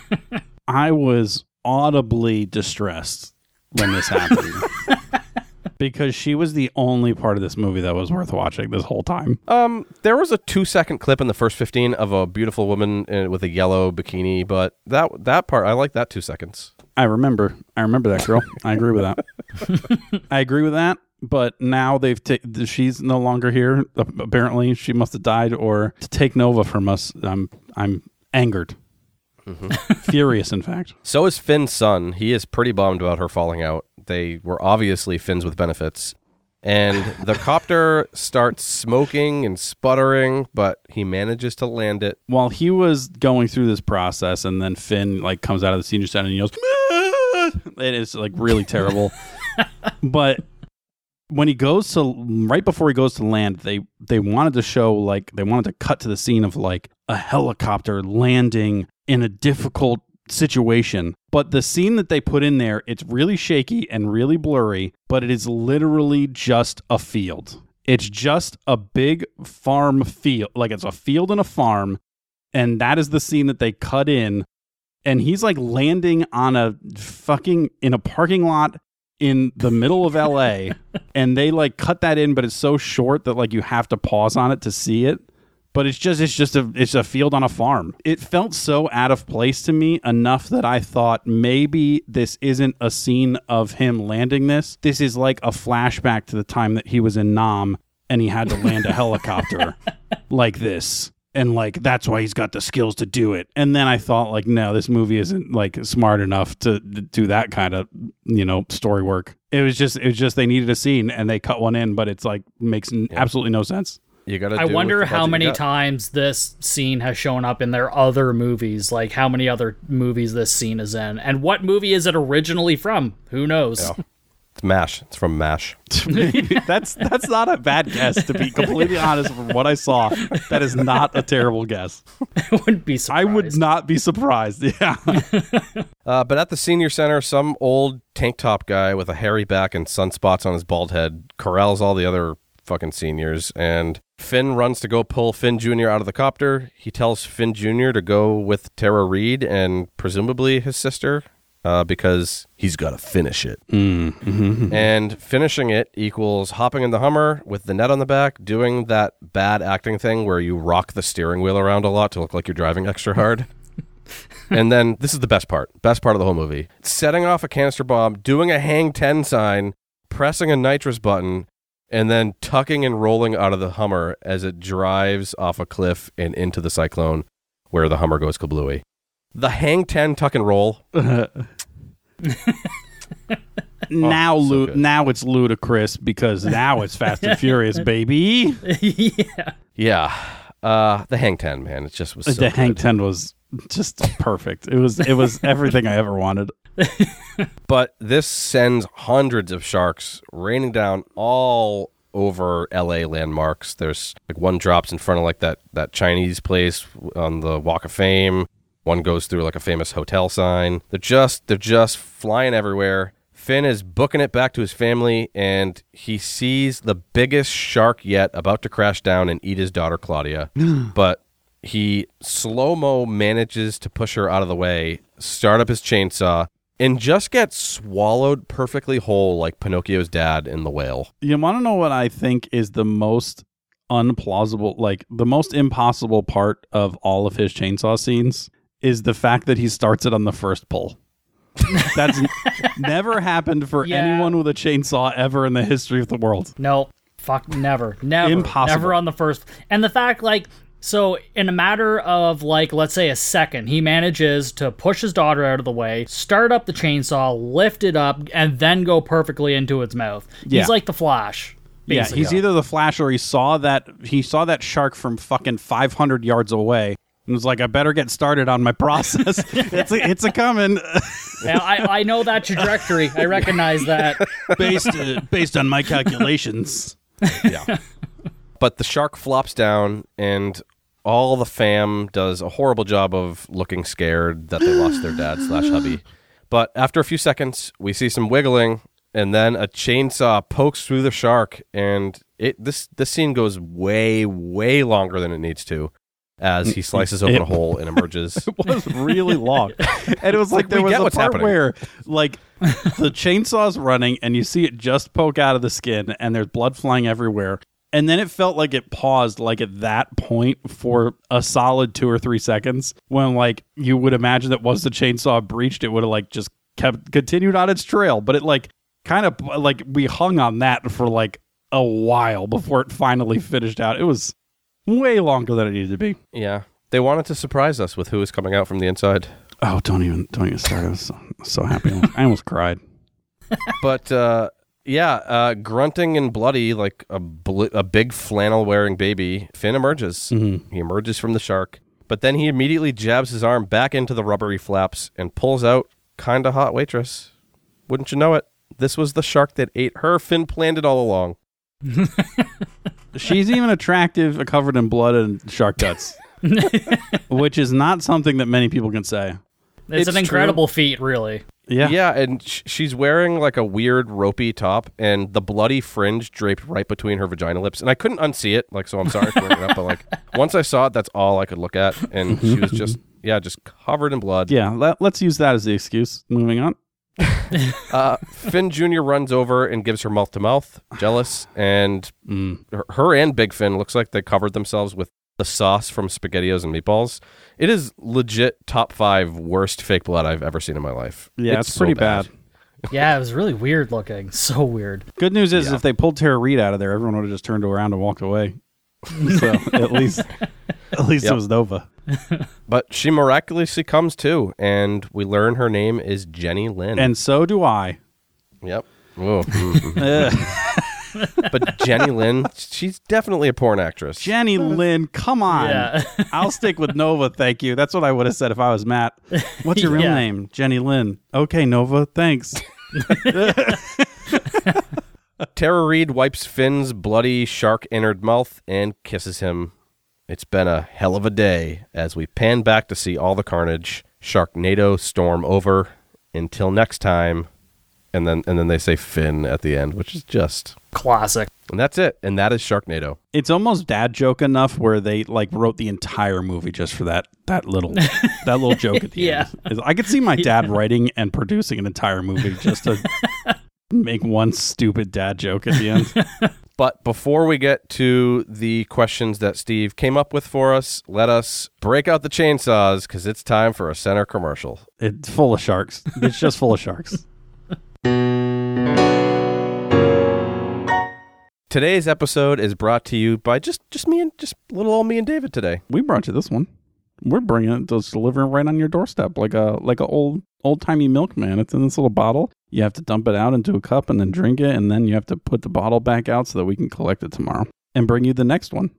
[laughs] I was audibly distressed when this happened. [laughs] because she was the only part of this movie that was worth watching this whole time. um, there was a two second clip in the first 15 of a beautiful woman uh, with a yellow bikini, but that that part, I like that two seconds. I remember. I remember that girl. I agree with that. [laughs] I agree with that. But now they've ta- she's no longer here. Apparently, she must have died, or to take Nova from us. I'm I'm angered, mm-hmm. [laughs] furious. In fact, So is Finn's son. He is pretty bummed about her falling out. They were obviously Finns with benefits. And the copter starts smoking and sputtering, but he manages to land it. while he was going through this process, and then Finn like comes out of the senior center and he goes, "Ah!" it is like really [laughs] terrible. but when he goes to right before he goes to land, they they wanted to show like they wanted to cut to the scene of like a helicopter landing in a difficult situation. But the scene that they put in there, it's really shaky and really blurry, but it is literally just a field. It's just a big farm field. Like it's a field and a farm. And that is the scene that they cut in. And he's like landing on a fucking in a parking lot in the middle of LA. [laughs] and they like cut that in, but it's so short that like you have to pause on it to see it but it's just it's just a it's a field on a farm. It felt so out of place to me enough that I thought maybe this isn't a scene of him landing this. This is like a flashback to the time that he was in Nam and he had to land a helicopter [laughs] like this. And like that's why he's got the skills to do it. And then I thought like no, this movie isn't like smart enough to do that kind of, you know, story work. It was just it was just they needed a scene and they cut one in, but it's like makes n- absolutely no sense. You got to. I wonder how many times this scene has shown up in their other movies, like how many other movies this scene is in, and what movie is it originally from? Who knows? It's Mash. It's from Mash. [laughs] that's that's not a bad guess to be completely honest from what I saw. That is not a terrible guess. [laughs] I wouldn't be I surprised. would not be surprised. [laughs] Yeah. Uh, but at the senior center, some old tank top guy with a hairy back and sunspots on his bald head corrals all the other fucking seniors. And Finn runs to go pull Finn Jr. out of the copter. He tells Finn Jr. to go with Tara Reid and presumably his sister uh, because he's got to finish it. And finishing it equals hopping in the Hummer with the net on the back, doing that bad acting thing where you rock the steering wheel around a lot to look like you're driving extra hard. [laughs] and then this is the best part, best part of the whole movie: setting off a canister bomb, doing a hang ten sign, pressing a nitrous button, and then tucking and rolling out of the Hummer as it drives off a cliff and into the cyclone, where the Hummer goes kablooey. The hang ten tuck and roll. [laughs] now, so lu- now it's ludicrous because now it's Fast and Furious, baby. yeah. [laughs] Yeah, uh, the hang ten man. It just was so the good. Ten was just perfect. It was it was everything I ever wanted. [laughs] But this sends hundreds of sharks raining down all over LA landmarks. There's like one drops in front of like that that Chinese place on the Walk of Fame. One goes through like a famous hotel sign. They're just they're just flying everywhere. Finn is booking it back to his family and he sees the biggest shark yet about to crash down and eat his daughter Claudia. [gasps] but he slow mo manages to push her out of the way, start up his chainsaw, and just gets swallowed perfectly whole like Pinocchio's dad in The Whale. You want to know what I think is the most unplausible, like the most impossible part of all of his chainsaw scenes is the fact that he starts it on the first pull. [laughs] That's n- never happened for Yeah. anyone with a chainsaw ever in the history of the world. No, fuck, never, never, Impossible. never on the first. And the fact, like, so in a matter of like, let's say a second, he manages to push his daughter out of the way, start up the chainsaw, lift it up, and then go perfectly into its mouth. Yeah. He's like the Flash. Yeah, he's either the Flash or he saw that he saw that shark from fucking 500 yards away and was like, "I better get started on my process. [laughs] it's a, it's a coming." Yeah, I, I know that trajectory. I recognize that. [laughs] based uh, based on my calculations. [laughs] Yeah. But the shark flops down and all the fam does a horrible job of looking scared that they lost their dad slash hubby. But after a few seconds, we see some wiggling, and then a chainsaw pokes through the shark, and it this this scene goes way way longer than it needs to, as he mm, slices open a hole and emerges. [laughs] It was really long, [laughs] and it was like, like, there was a part happening. where like the chainsaw's running, and you see it just poke out of the skin, and there's blood flying everywhere. And then it felt like it paused, like at that point for a solid two or three seconds. When like you would imagine that once the chainsaw breached, it would have like just kept continued on its trail. But it like kind of like we hung on that for like a while before it finally finished out. It was way longer than it needed to be. yeah, they wanted to surprise us with who is coming out from the inside. Oh, don't even don't even start. I was so, so happy. I almost cried. [laughs] but uh, yeah, uh, grunting and bloody like a bl- a big flannel wearing baby, Finn emerges. Mm-hmm. He emerges from the shark, but then he immediately jabs his arm back into the rubbery flaps and pulls out kinda hot waitress. Wouldn't you know it? This was the shark that ate her. Finn planned it all along. [laughs] She's even attractive, covered in blood and shark guts, [laughs] which is not something that many people can say. It's, It's an incredible feat, really. Yeah, Yeah, and sh- she's wearing like a weird ropey top, and the bloody fringe draped right between her vagina lips. And I couldn't unsee it, like so. I'm sorry for bringing it up, but like [laughs] once I saw it, that's all I could look at, and she was just yeah, just covered in blood. yeah. Let, let's use that as the excuse. Moving on. [laughs] Uh, Finn Jr. runs over and gives her mouth to mouth, jealous, and Mm. her, her and Big Finn looks like they covered themselves with the sauce from SpaghettiOs and meatballs. It is legit top five worst fake blood I've ever seen in my life. Yeah, it's, so pretty bad. Yeah, it was really weird looking. [laughs] So weird. Good news is, Yeah. if they pulled Tara Reid out of there, everyone would have just turned around and walked away. [laughs] so at least, at least Yep. it was Nova. [laughs] But she miraculously comes to, and we learn her name is Jenny Lynn. And so do I. yep. Whoa. Mm-hmm. Ugh. but Jenny Lynn, she's definitely a porn actress. Jenny Lynn, come on. Yeah. [laughs] I'll stick with Nova, thank you. That's what I would have said if I was Matt. What's your [laughs] real Yeah. name? Jenny Lynn. Okay, Nova, thanks. [laughs] Tara Reid wipes Finn's bloody shark innard mouth and kisses him. It's been a hell of a day as we pan back to see all the carnage. Sharknado storm over. Until next time. And then and then they say Finn at the end, which is just Classic. and that's it. And that is Sharknado. It's almost dad joke enough where they like wrote the entire movie just for that that little [laughs] that little joke at the Yeah. end. I could see my dad writing and producing an entire movie just to [laughs] make one stupid dad joke at the end. [laughs] But before we get to the questions that Steve came up with for us, let us break out the chainsaws because it's time for a center commercial. It's full of sharks. It's just full of sharks. Today's episode is brought to you by just just me and just little old me and David today. We brought you this one. We're bringing it, just delivering it right on your doorstep, like a like a old old timey milkman. It's in this little bottle. You have to dump it out into a cup and then drink it, and then you have to put the bottle back out so that we can collect it tomorrow and bring you the next one.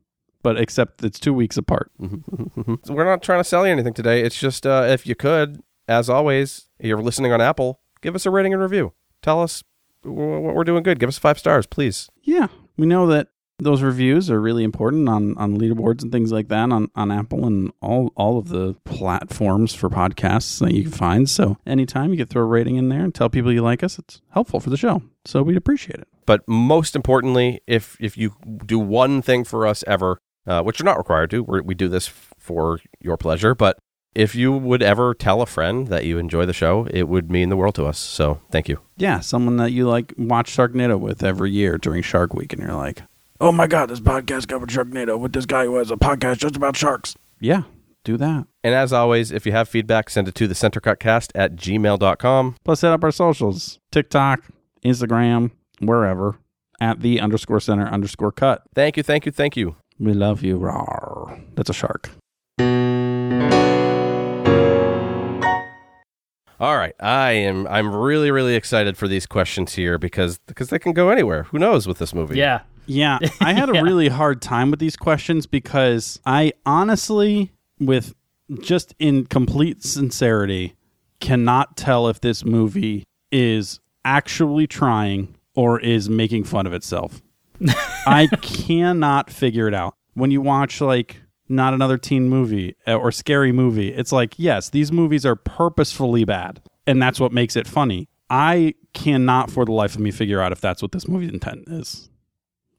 But except it's two weeks apart. Mm-hmm, mm-hmm, mm-hmm. So we're not trying to sell you anything today. It's just uh, if you could, as always, you're listening on Apple, give us a rating and review. Tell us we're doing good. Give us five stars, please. Yeah, we know that those reviews are really important on, on leaderboards and things like that on, on Apple and all all of the platforms for podcasts that you can find. So anytime you could throw a rating in there and tell people you like us, it's helpful for the show. So we'd appreciate it. But most importantly, if if you do one thing for us ever, uh, which you're not required to, we're, we do this for your pleasure. But if you would ever tell a friend that you enjoy the show, it would mean the world to us. So thank you. Yeah, someone that you like watch Sharknado with every year during Shark Week, and you're like, oh my god, this podcast covered Sharknado with this guy who has a podcast just about sharks. Yeah, do that. And as always, if you have feedback, send it to the centercutcast at gmail.com. Plus, set up our socials: TikTok, Instagram, wherever at the underscore center underscore cut. Thank you, thank you, thank you. We love you. Rawr. That's a shark. All right, I am. I'm really, really excited for these questions here because because they can go anywhere. Who knows with this movie? Yeah. Yeah, I had [laughs] a Yeah. really hard time with these questions because I honestly, with just in complete sincerity, cannot tell if this movie is actually trying or is making fun of itself. [laughs] I cannot figure it out. When you watch like not another teen movie uh, or scary movie. It's like, yes, these movies are purposefully bad, and that's what makes it funny. I cannot for the life of me figure out if that's what this movie's intent is.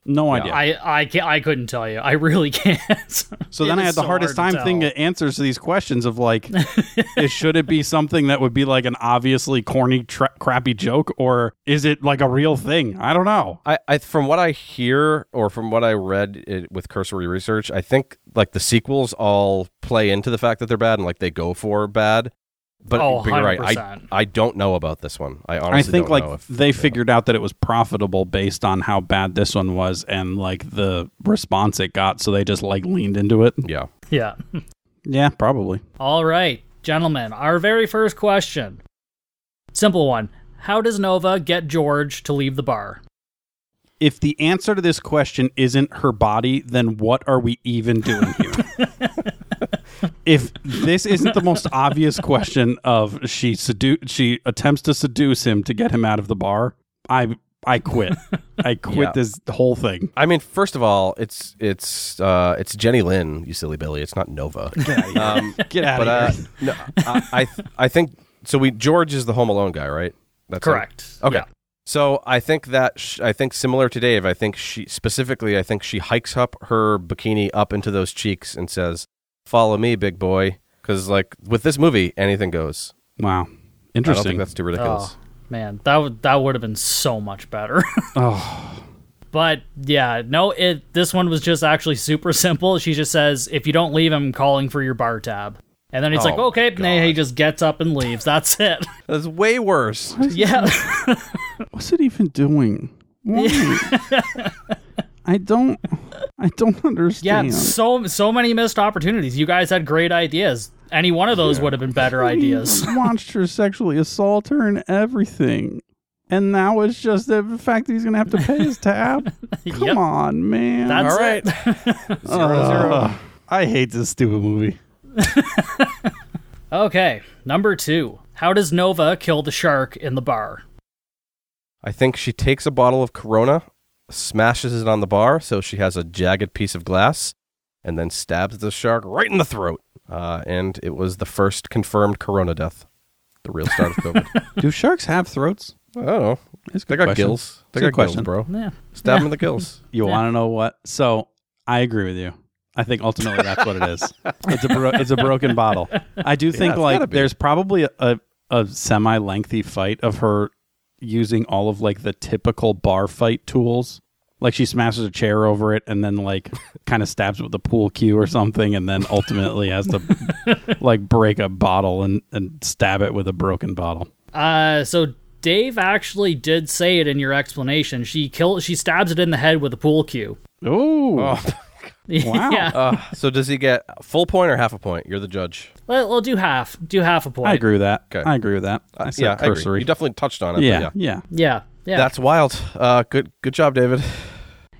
No idea. I I can't, I couldn't tell you. I really [laughs] can't. so then I had the so hardest hard to time thinking tell. answers to these questions of like, [laughs] is, should it be something that would be like an obviously corny, tra- crappy joke, or is it like a real thing? I don't know. I, I from what I hear or from what I read it, with cursory research, I think like the sequels all play into the fact that they're bad and like they go for bad. But, Oh, but you're right. I I don't know about this one. I I honestly think don't like know if they figured out that it was profitable based on how bad this one was and like the response it got, so they just like leaned into it. yeah. yeah. Yeah, probably. All right, gentlemen. Our very first question. Simple one. How does Nova get George to leave the bar? If the answer to this question isn't her body, then what are we even doing here? [laughs] if this isn't the most obvious question of she sedu- she attempts to seduce him to get him out of the bar, I I quit. I [laughs] quit Yeah. this whole thing. I mean, first of all, it's it's uh, it's Jenny Lynn, you silly Billy. It's not Nova. [laughs] um, Get out but uh, of here. no, I I, th- I think so. We George is the Home Alone guy, right? That's it? Correct. Okay. Yeah. So I think that sh- I think similar to Dave. I think she specifically. I think she hikes up her bikini up into those cheeks and says, "Follow me, big boy." Because like with this movie, anything goes. Wow. I don't Interesting. think that's too ridiculous. Oh man, that would that would have been so much better. [laughs] oh. but yeah, no. It this one was just actually super [laughs] simple. She just says, "If you don't leave, I'm calling for your bar tab." And then it's like, Oh, okay, and he just gets up and leaves. That's it. [laughs] That's way worse. yeah. What's it even doing? Why? [laughs] I don't I don't understand. Yeah, so so many missed opportunities. You guys had great ideas. Any one of those would have been better ideas. He [laughs] watched her sexually assault her and everything. And now it's just the fact that he's going to have to pay his tab? Come Yep. on, man. That's All right. it. Zero, zero. Ugh. I hate this stupid movie. [laughs] Okay, number two. How does Nova kill the shark in the bar? I think she takes a bottle of Corona, smashes it on the bar so she has a jagged piece of glass, and then stabs the shark right in the throat. Uh, and it was the first confirmed Corona death. The real start of [laughs] COVID. Do sharks have throats? I don't know. That's They got question. gills. They It's a got good gills, question. bro. Yeah. Stab Yeah. him in the gills. You Yeah. want to know what? So I agree with you. I think ultimately that's what it is. It's a bro- it's a broken bottle. I do think it's gotta like be. there's probably a, a, a semi lengthy fight of her using all of like the typical bar fight tools. Like she smashes a chair over it and then like [laughs] kind of stabs it with a pool cue or something, and then ultimately has to [laughs] like break a bottle and, and stab it with a broken bottle. Uh, so Dave actually did say it in your explanation. She kill she stabs it in the head with a pool cue. Ooh. Oh. [laughs] Wow. yeah. Uh, so does he get full point or half a point? You're the judge. Let, we'll do half. Do half a point. I agree with that. Okay. I agree with that. I said yeah, I agree. You definitely touched on it. but yeah, yeah. yeah. Yeah. Yeah. That's wild. Uh, good, good job, David.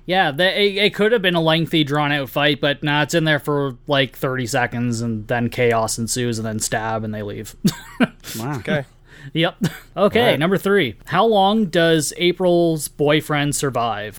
yeah. The, it, it could have been a lengthy, drawn out fight, but nah, it's in there for like 30 seconds and then chaos ensues and then stab and they leave. [laughs] Wow. Okay. yep. Okay. Alright. Number three. How long does April's boyfriend survive?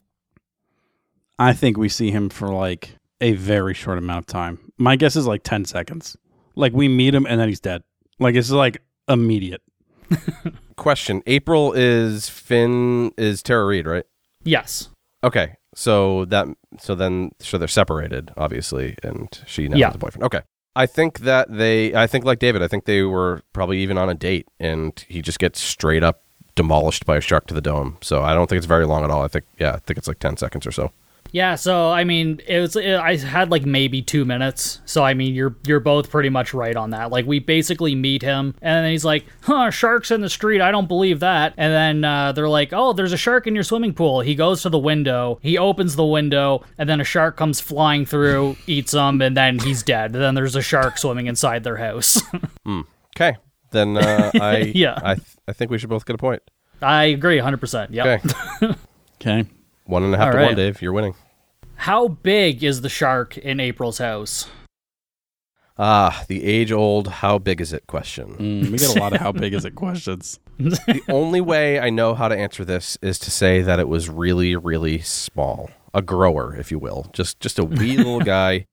I think we see him for like a very short amount of time. My guess is like 10 seconds. Like we meet him and then he's dead. Like it's like immediate. [laughs] Question: April is Finn is Tara Reid, right? Yes. Okay, so that so then so they're separated, obviously, and she now Yeah. has a boyfriend. Okay, I think that they, I think like David, I think they were probably even on a date, and he just gets straight up demolished by a shark to the dome. So I don't think it's very long at all. I think yeah, I think it's like ten seconds or so. Yeah, so I mean, it was it, I had like maybe two minutes. So I mean, you're you're both pretty much right on that. Like we basically meet him, and then he's like, "Huh, sharks in the street? I don't believe that." And then uh, they're like, "Oh, there's a shark in your swimming pool." He goes to the window, he opens the window, and then a shark comes flying through, [laughs] eats him, and then he's dead. And then there's a shark swimming inside their house. [laughs] Okay, then uh, [laughs] I Yeah. I th- I think we should both get a point. I agree, hundred percent. Yep. Okay, Okay. One and a half All to right. one, Dave. You're winning. How big is the shark in April's house? Ah, the age old how big is it question. Mm, we get a lot of how big is it questions. [laughs] the only way I know how to answer this is to say that it was really, really small. A grower, if you will. Just just a wee little [laughs] guy.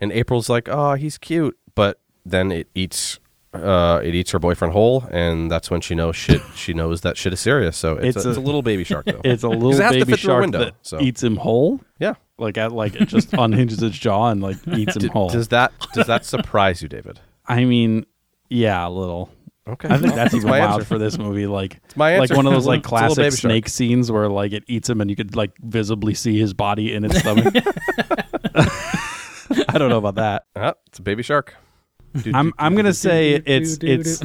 and April's like, "Oh, he's cute," but then it eats. Uh, it eats her boyfriend whole, and that's when she knows shit. [laughs] she knows that shit is serious. So it's, It's a, a- it's a little baby shark, though. [laughs] It's a little has to baby fit through a shark window, that so. eats him whole. yeah. Like, I, like it just [laughs] unhinges its jaw and like eats him whole. does that does that surprise you, David? I mean, yeah, a little. Okay, I think that's That's even my wild answer. for this movie. Like, my like answer. one of those like it's a little classic baby shark. snake scenes where like it eats him and you could like visibly see his body in its stomach. I don't know about that. Ah, it's a baby shark. I'm I'm gonna say it's it's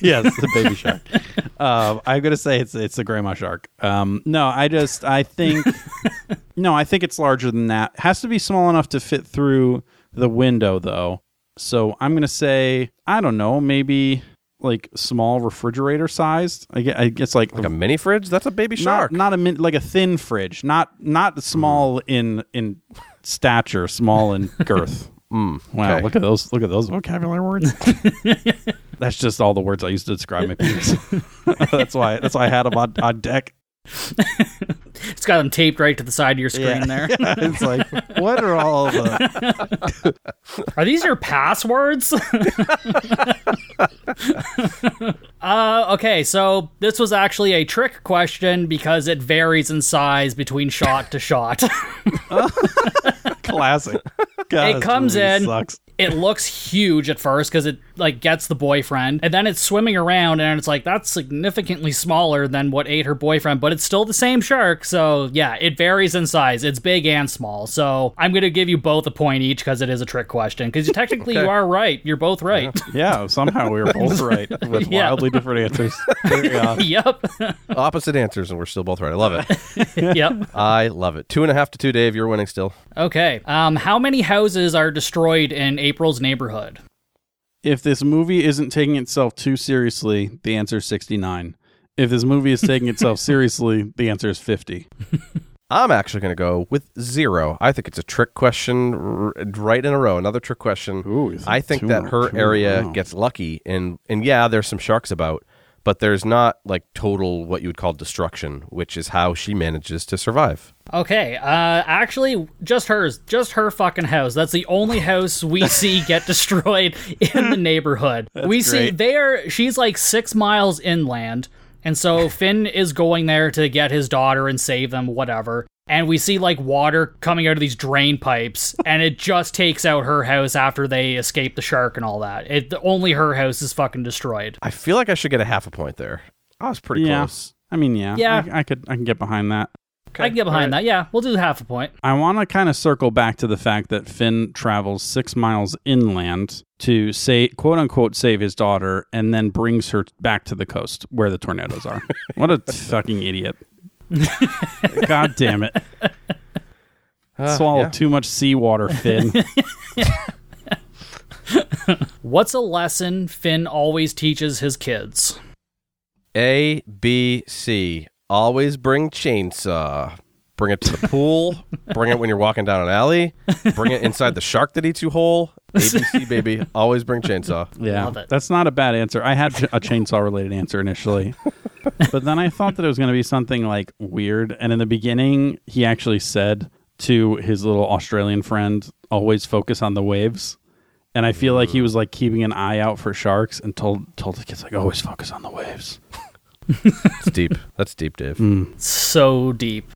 yes, the baby shark. [laughs] Um, I'm gonna say it's it's the grandma shark. Um, no, I just I think [laughs] no, I think it's larger than that. It has to be small enough to fit through the window though. So I'm gonna say I don't know, maybe like small refrigerator sized. I guess, I guess like, Like a mini fridge? That's a baby not shark. not a min- like a thin fridge, not not small in in stature, small in [laughs] girth. Mm, Wow, okay. look at those! Look at those vocabulary words. [laughs] [laughs] that's just all the words I used to describe my penis. [laughs] that's why. That's why I had them on, on deck. It's got them taped right to the side of your screen there. it's like, what are all the? Are these your passwords? uh, okay, so this was actually a trick question because it varies in size between shot to shot. Classic. God, [laughs] It comes in- Sucks. it looks huge at first because it like gets the boyfriend, and then it's swimming around, and it's like that's significantly smaller than what ate her boyfriend, but it's still the same shark. So yeah, it varies in size. It's big and small. So I'm gonna give you both a point each because it is a trick question. Because technically you are right. You're both right. Yeah. Somehow we were [laughs] both right with Yeah. wildly different answers. [laughs] Yep. Opposite answers, and we're still both right. I love it. yep. I love it. Two and a half to two, Dave. You're winning still. Okay. Um, how many houses are destroyed in April's neighborhood? If this movie isn't taking itself too seriously, the answer is 69. If this movie is taking itself [laughs] seriously, the answer is 50. [laughs] I'm actually going to go with zero. I think it's a trick question r- right in a row. Another trick question. Ooh, I think that her two in a area gets lucky, and and yeah, there's some sharks about, but there's not like total what you would call destruction, which is how she manages to survive. Okay. Uh, actually, just hers. Just her fucking house. That's the only [laughs] house we see get [laughs] destroyed in the neighborhood. we see great. there. She's like six miles inland, and so Finn is going there to get his daughter and save them, whatever. And we see like water coming out of these drain pipes, [laughs] and it just takes out her house after they escape the shark and all that. It only her house is fucking destroyed. I feel like I should get a half a point there. I was pretty yeah. close. I mean, yeah. Yeah. I, I could I can get behind that. I can get behind that. Yeah, we'll do the half a point. I want to kind of circle back to the fact that Finn travels six miles inland to say, quote unquote, save his daughter, and then brings her back to the coast where the tornadoes are. [laughs] what a fucking idiot! [laughs] God damn it! Uh, Swallow yeah. too much seawater, Finn. [laughs] What's a lesson Finn always teaches his kids? A, B, C. Always bring chainsaw. Bring it to the pool. bring it when you're walking down an alley. Bring it inside the shark that eats you whole. ABC, baby. Always bring chainsaw. yeah, Love it. that's not a bad answer. I had a chainsaw related answer initially, but then I thought that it was going to be something like weird. And in the beginning, he actually said to his little Australian friend, "Always focus on the waves." And I feel like he mm. was like keeping an eye out for sharks and told told the kids like always focus on the waves. It's deep. That's deep, Dave. Mm. So deep.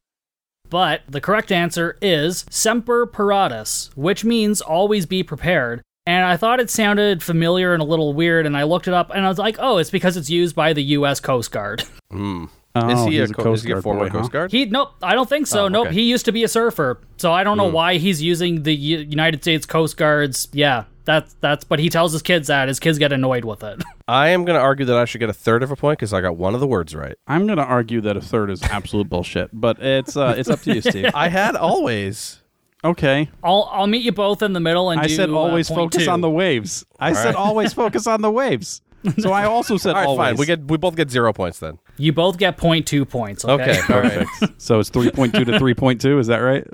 But the correct answer is Semper Paratus, which means always be prepared. And I thought it sounded familiar and a little weird, and I looked it up and I was like, oh, it's because it's used by the U.S. Coast Guard. [laughs] Mm. Oh, is he a, he's co- Coast is he a Guard former boy. Coast Guard? He, nope, I don't think so. Oh, Nope, okay. he used to be a surfer. So I don't know why he's using the U- United States Coast Guard's. Yeah, that's, that's, but he tells his kids that. His kids get annoyed with it. [laughs] I am going to argue that I should get a third of a point because I got one of the words right. I'm going to argue that a third is absolute bullshit, but it's uh, it's up to you, Steve. [laughs] I had always. Okay, I'll, I'll meet you both in the middle and I do, said uh, always point focus two. on the waves. I said right. always focus on the waves. [laughs] So I also said All right, always. fine. We get we both get zero points then. You both get point two points. Okay. Okay, [laughs] all right. so it's 3.2 to 3.2. Is that right?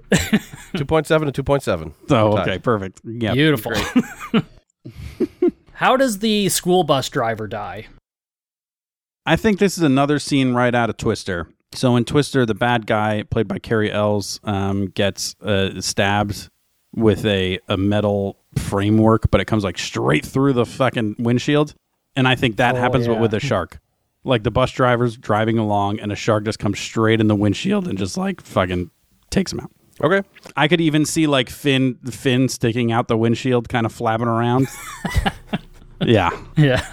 [laughs] two point seven to two point seven. Oh, okay, perfect. Yeah, Beautiful. [laughs] How does the school bus driver die? I think this is another scene right out of Twister. So in Twister, the bad guy, played by Cary Elwes, um, gets uh, stabbed with a, a metal framework, but it comes like straight through the fucking windshield. And I think that Oh, happens but yeah. with a shark. Like the bus driver's driving along and a shark just comes straight in the windshield and just like fucking takes him out. Okay. I could even see like fin fin sticking out the windshield, kind of flapping around. [laughs] yeah, Yeah.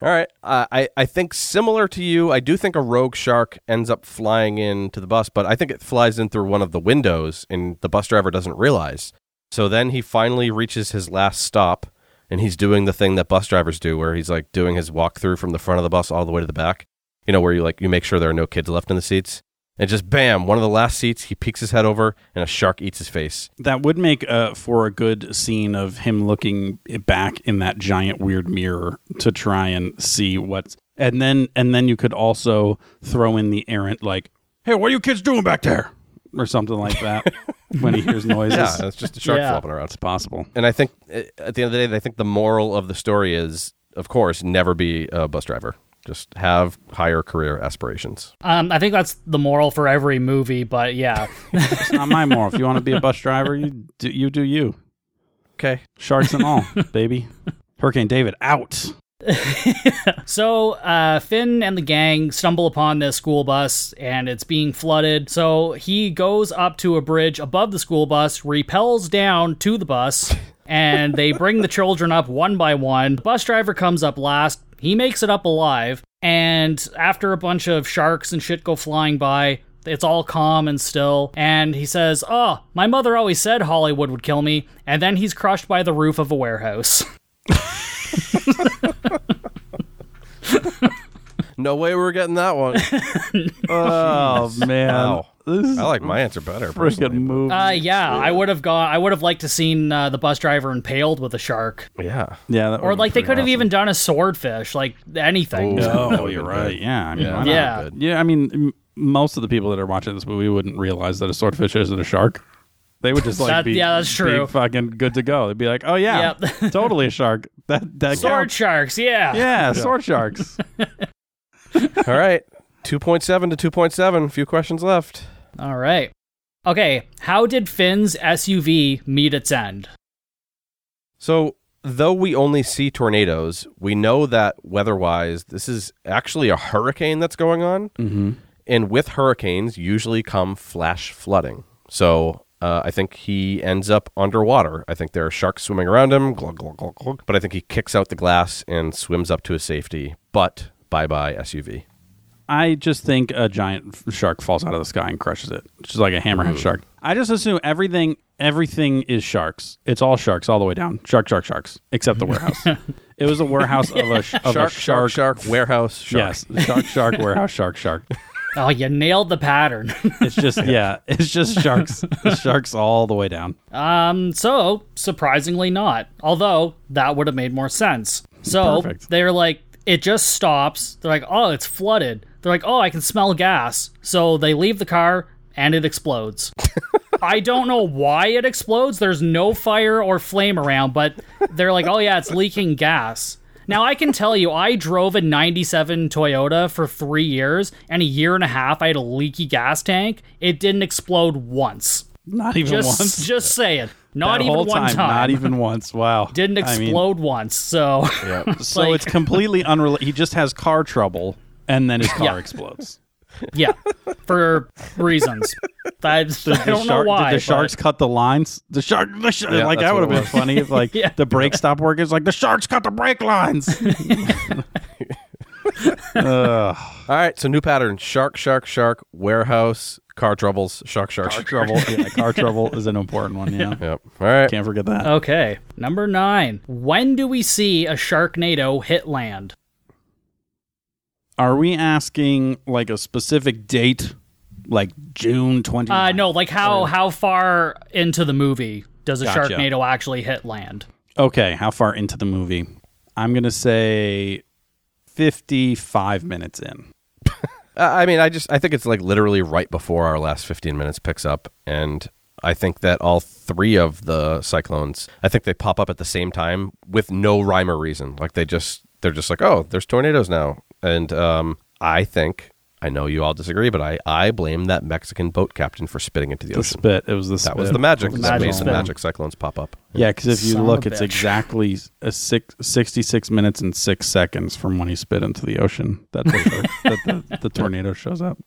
All right. Uh, I, I think similar to you, I do think a rogue shark ends up flying into the bus, but I think it flies in through one of the windows and the bus driver doesn't realize. So then he finally reaches his last stop and he's doing the thing that bus drivers do where he's like doing his walk through from the front of the bus all the way to the back. You know, where you like you make sure there are no kids left in the seats. And just bam, one of the last seats, he peeks his head over and a shark eats his face. that would make uh, for a good scene of him looking back in that giant weird mirror to try and see what's. And then and then you could also throw in the errant like, "Hey, what are you kids doing back there?" Or something like that [laughs] when he hears noises. Yeah, it's just a shark Yeah. flopping around. It's possible. And I think uh, at the end of the day, I think the moral of the story is, of course, never be a bus driver. Just have higher career aspirations. Um, I think that's the moral for every movie, but yeah. It's not my moral. If you want to be a bus [laughs] driver, you do you do you. Okay. Sharks and all, [laughs] baby. Hurricane David out. [laughs] So uh, Finn and the gang stumble upon this school bus and it's being flooded. So he goes up to a bridge above the school bus, repels down to the bus, and they bring the children up one by one. The bus driver comes up last. He makes it up alive. And after a bunch of sharks and shit go flying by, it's all calm and still. And he says, Oh, my mother always said Hollywood would kill me. And then he's crushed by the roof of a warehouse. [laughs] [laughs] No way we're getting that one. [laughs] Oh man, Wow. this I like my answer better. a freaking personally. movie. Uh, yeah, I would have gone. I would have liked to seen uh, the bus driver impaled with a shark, Yeah. yeah, that or like they pretty could have awesome. even done a swordfish, like anything. Oh, That would've you're right. Yeah, I mean, Yeah. not? Yeah. Yeah. I mean, most of the people that are watching this movie wouldn't realize that a swordfish isn't a shark. They would just like That- be, yeah, that's true. be fucking good to go. They'd be like, oh yeah, Yep. [laughs] totally a shark. That that Sword counts. sharks, yeah. Yeah, sword sharks. [laughs] All right. 2.7 to 2.7. Few questions left. All right. Okay, how did Finn's SUV meet its end? So, though we only see tornadoes, we know that weather wise, this is actually a hurricane that's going on. mm-hmm. And with hurricanes, usually come flash flooding. So, uh, I think he ends up underwater. I think there are sharks swimming around him, glug, glug, glug, glug. but I think he kicks out the glass and swims up to his safety. But bye bye SUV. I just think a giant shark falls out of the sky and crushes it, just like a hammerhead shark. I just assume everything everything is sharks. It's all sharks all the way down. Shark, shark, sharks, except the warehouse. [laughs] it was a warehouse of a, sh- [laughs] of Shark, a shark. shark, shark, warehouse, shark. Yes, shark, shark, warehouse, shark, shark. [laughs] Oh, you nailed the pattern. [laughs] It's just [laughs] yeah, it's just sharks, [laughs] sharks all the way down. um, so surprisingly not. Although that would have made more sense. So Perfect. they're like, it just stops. They're like, oh, it's flooded. They're like, oh, I can smell gas. So they leave the car and it explodes. I don't know why it explodes. There's no fire or flame around, but they're like, oh, yeah, it's leaking gas. Now, I can tell you, I drove a 97 Toyota for three years, and a year and a half, I had a leaky gas tank. It didn't explode once. Not even Just, once. just saying. Not That even whole one time. Not even once. Wow. [laughs] Didn't I mean, explode once. So, Yeah. [laughs] so like- it's completely unrelated. He just has car trouble, and then his [laughs] car Yeah. explodes. Yeah, for reasons. [laughs] I, I don't the know why. Did the but- sharks cut the lines? The shark, the sh- Yeah, like that would have been funny if like [laughs] Yeah. the brake stopped working. It's like the sharks cut the brake lines. [laughs] Ugh. All right, so new pattern: shark, shark, shark, warehouse, car troubles, shark, shark, car trouble. Yeah, car trouble is an important one. Yeah, Yep. All right. can't forget that. Okay, number nine. When do we see a Sharknado hit land? Are we asking like a specific date, like June twenty? Uh, no, like how how far into the movie does a Gotcha. Sharknado actually hit land? Okay, how far into the movie? I'm gonna say fifty-five minutes in. [laughs] Uh, I mean, I just I think it's like literally right before our last 15 minutes picks up, and I think that all three of the cyclones, I think they pop up at the same time with no rhyme or reason. Like they just they're just like, oh, there's tornadoes now, and um, I think I know you all disagree, but I, I blame that Mexican boat captain for spitting into the, The ocean. spit. It was the That spit. was the magic The that magic made the spit. magic cyclones pop up. Yeah, because if you Son look, it's bitch. exactly a six, 66 minutes and six seconds from when he spit into the ocean that the, [laughs] that the, the tornado shows up.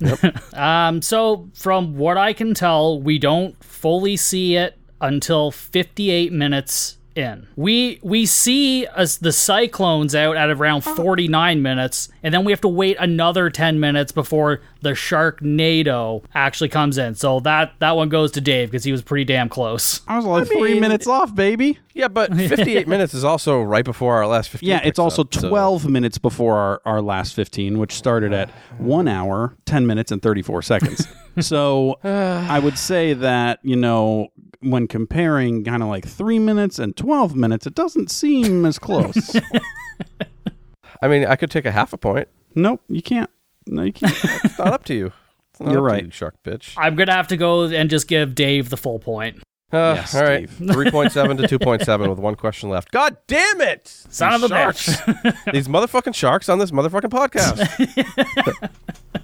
Yep. [laughs] Um, so from what I can tell, we don't fully see it until 58 minutes in. We we see us the cyclones out at around 49 minutes, and then we have to wait another 10 minutes before the Sharknado actually comes in. So that that one goes to Dave because he was pretty damn close. [laughs] I was like three mean- minutes off, baby. Yeah, but [laughs] 58 minutes is also right before our last 15. Yeah, it's also up, so- 12 minutes before our, our last 15, which started at one hour, 10 minutes, and 34 seconds. [laughs] so [sighs] I would say that, you know, when comparing kind of like three minutes and 12 minutes, it doesn't seem as close. [laughs] I mean, I could take a half a point. nope, you can't. No, you can't. [laughs] It's not up to you. It's not You're up to right. you, shark bitch. I'm gonna have to go and just give Dave the full point. Uh, Yes, all right. [laughs] 3.7 to 2.7 with one question left. God damn it! Son These of a sharks. bitch. These motherfucking sharks on this motherfucking podcast.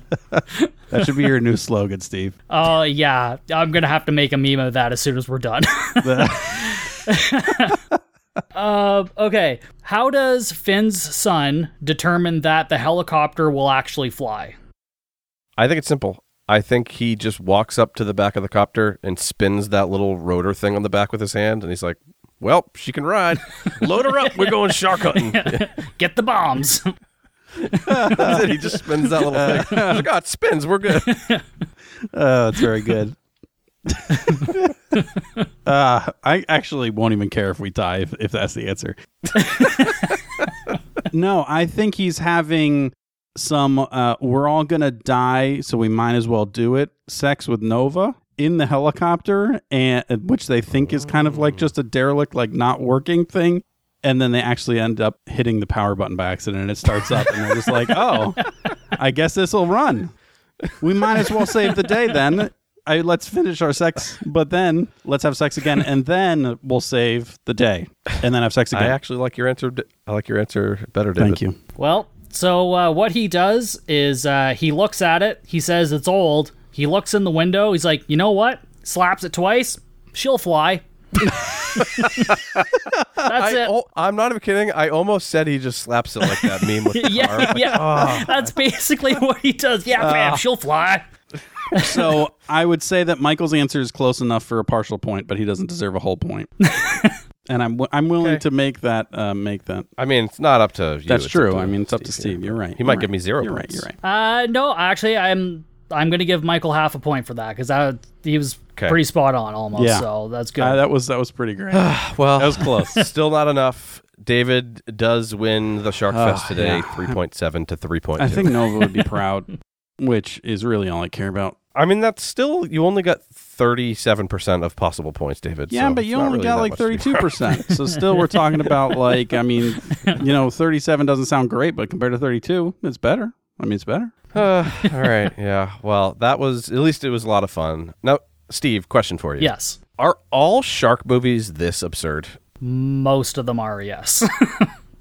[laughs] that should be your new slogan, Steve. Oh yeah, I'm gonna have to make a meme of that as soon as we're done. uh, [laughs] okay, how does Finn's son determine that the helicopter will actually fly? I think it's simple. I think he just walks up to the back of the copter and spins that little rotor thing on the back with his hand, and he's like, "Well, she can ride. Load her up. We're going shark hunting." [laughs] Get the bombs. [laughs] That's it. He just spins that little thing. [laughs] Like, "Oh, spins. We're good." [laughs] Oh, that's very good. uh, I actually won't even care if we die if, if that's the answer. no, I think he's having some uh, we're all gonna die, so we might as well do it. Sex with Nova in the helicopter, and which they think is kind of like just a derelict, like not working thing. And then they actually end up hitting the power button by accident, and it starts up, and they're just like, "Oh, [laughs] I guess this will run." we might as well save the day then. I, let's finish our sex, but then let's have sex again, and then we'll save the day, and then have sex again I actually like your answer. I like your answer better, David. Thank you. well, so uh, what he does is uh, he looks at it. He says it's old. He looks in the window. He's like, you know what? Slaps it twice. She'll fly. That's I, it. oh, I'm not even kidding. I almost said he just slaps it like that meme with [laughs] the car. yeah, yeah. [laughs] That's basically what he does. Yeah, bam, she'll fly. So I would say that Michael's answer is close enough for a partial point, but he doesn't deserve a whole point. [laughs] and I'm w- I'm willing Okay. to make that uh, make that. I mean, it's not up to you. That's it's true. to I mean, it's up to Steve. yeah. You're right. He might You're give right. me zero You're points. right. You're right. Uh, no, actually, I'm I'm gonna give Michael half a point for that because that he was Okay. pretty spot on almost. Yeah. So that's good. Uh, that was that was pretty great. [sighs] Well, that was close. [laughs] still not enough. David does win the Shark Oh, Fest today, yeah. 3.7 to 3.2. I think Nova would be [laughs] proud, which is really all I care about. I mean, that's still, you only got 37% of possible points, David. Yeah, so but you only really got like much to be thirty-two percent. So still, we're talking about like I mean, you know, thirty-seven doesn't sound great, but compared to thirty-two, it's better. I mean, it's better. Uh, all right. Yeah. Well, that was, at least it was a lot of fun. Now, Steve, question for you. yes, Are all shark movies this absurd? most of them are yes.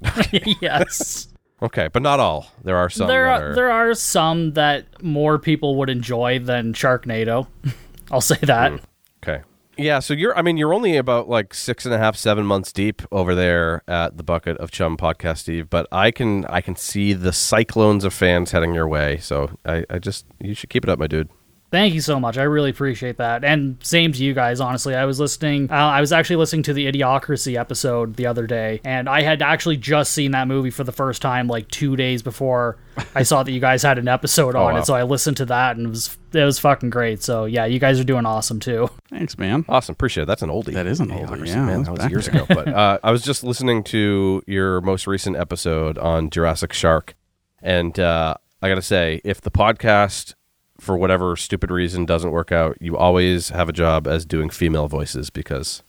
[laughs] [laughs] yes, Okay, but not all. There are some there are are. there are some that more people would enjoy than Sharknado. [laughs] I'll say that. Hmm. Okay. Yeah, so you're I mean, you're only about like six and a half, seven months deep over there at the Bucket of Chum podcast, Steve, but I can I can see the cyclones of fans heading your way. So I, I just you should keep it up, my dude. Thank you so much. I really appreciate that. And same to you guys, honestly. I was listening, uh, I was actually listening to the Idiocracy episode the other day, and I had actually just seen that movie for the first time like two days before I saw that you guys had an episode [laughs] on wow. it. So I listened to that, and it was it was fucking great. So yeah, you guys are doing awesome too. Thanks, man. Awesome, appreciate it. That's an oldie. That is an oldie, yeah, man, that that was was back years there. ago. But [laughs] uh, I was just listening to your most recent episode on Jurassic Shark, and uh, I got to say, if the podcast for whatever stupid reason doesn't work out, you always have a job as doing female voices because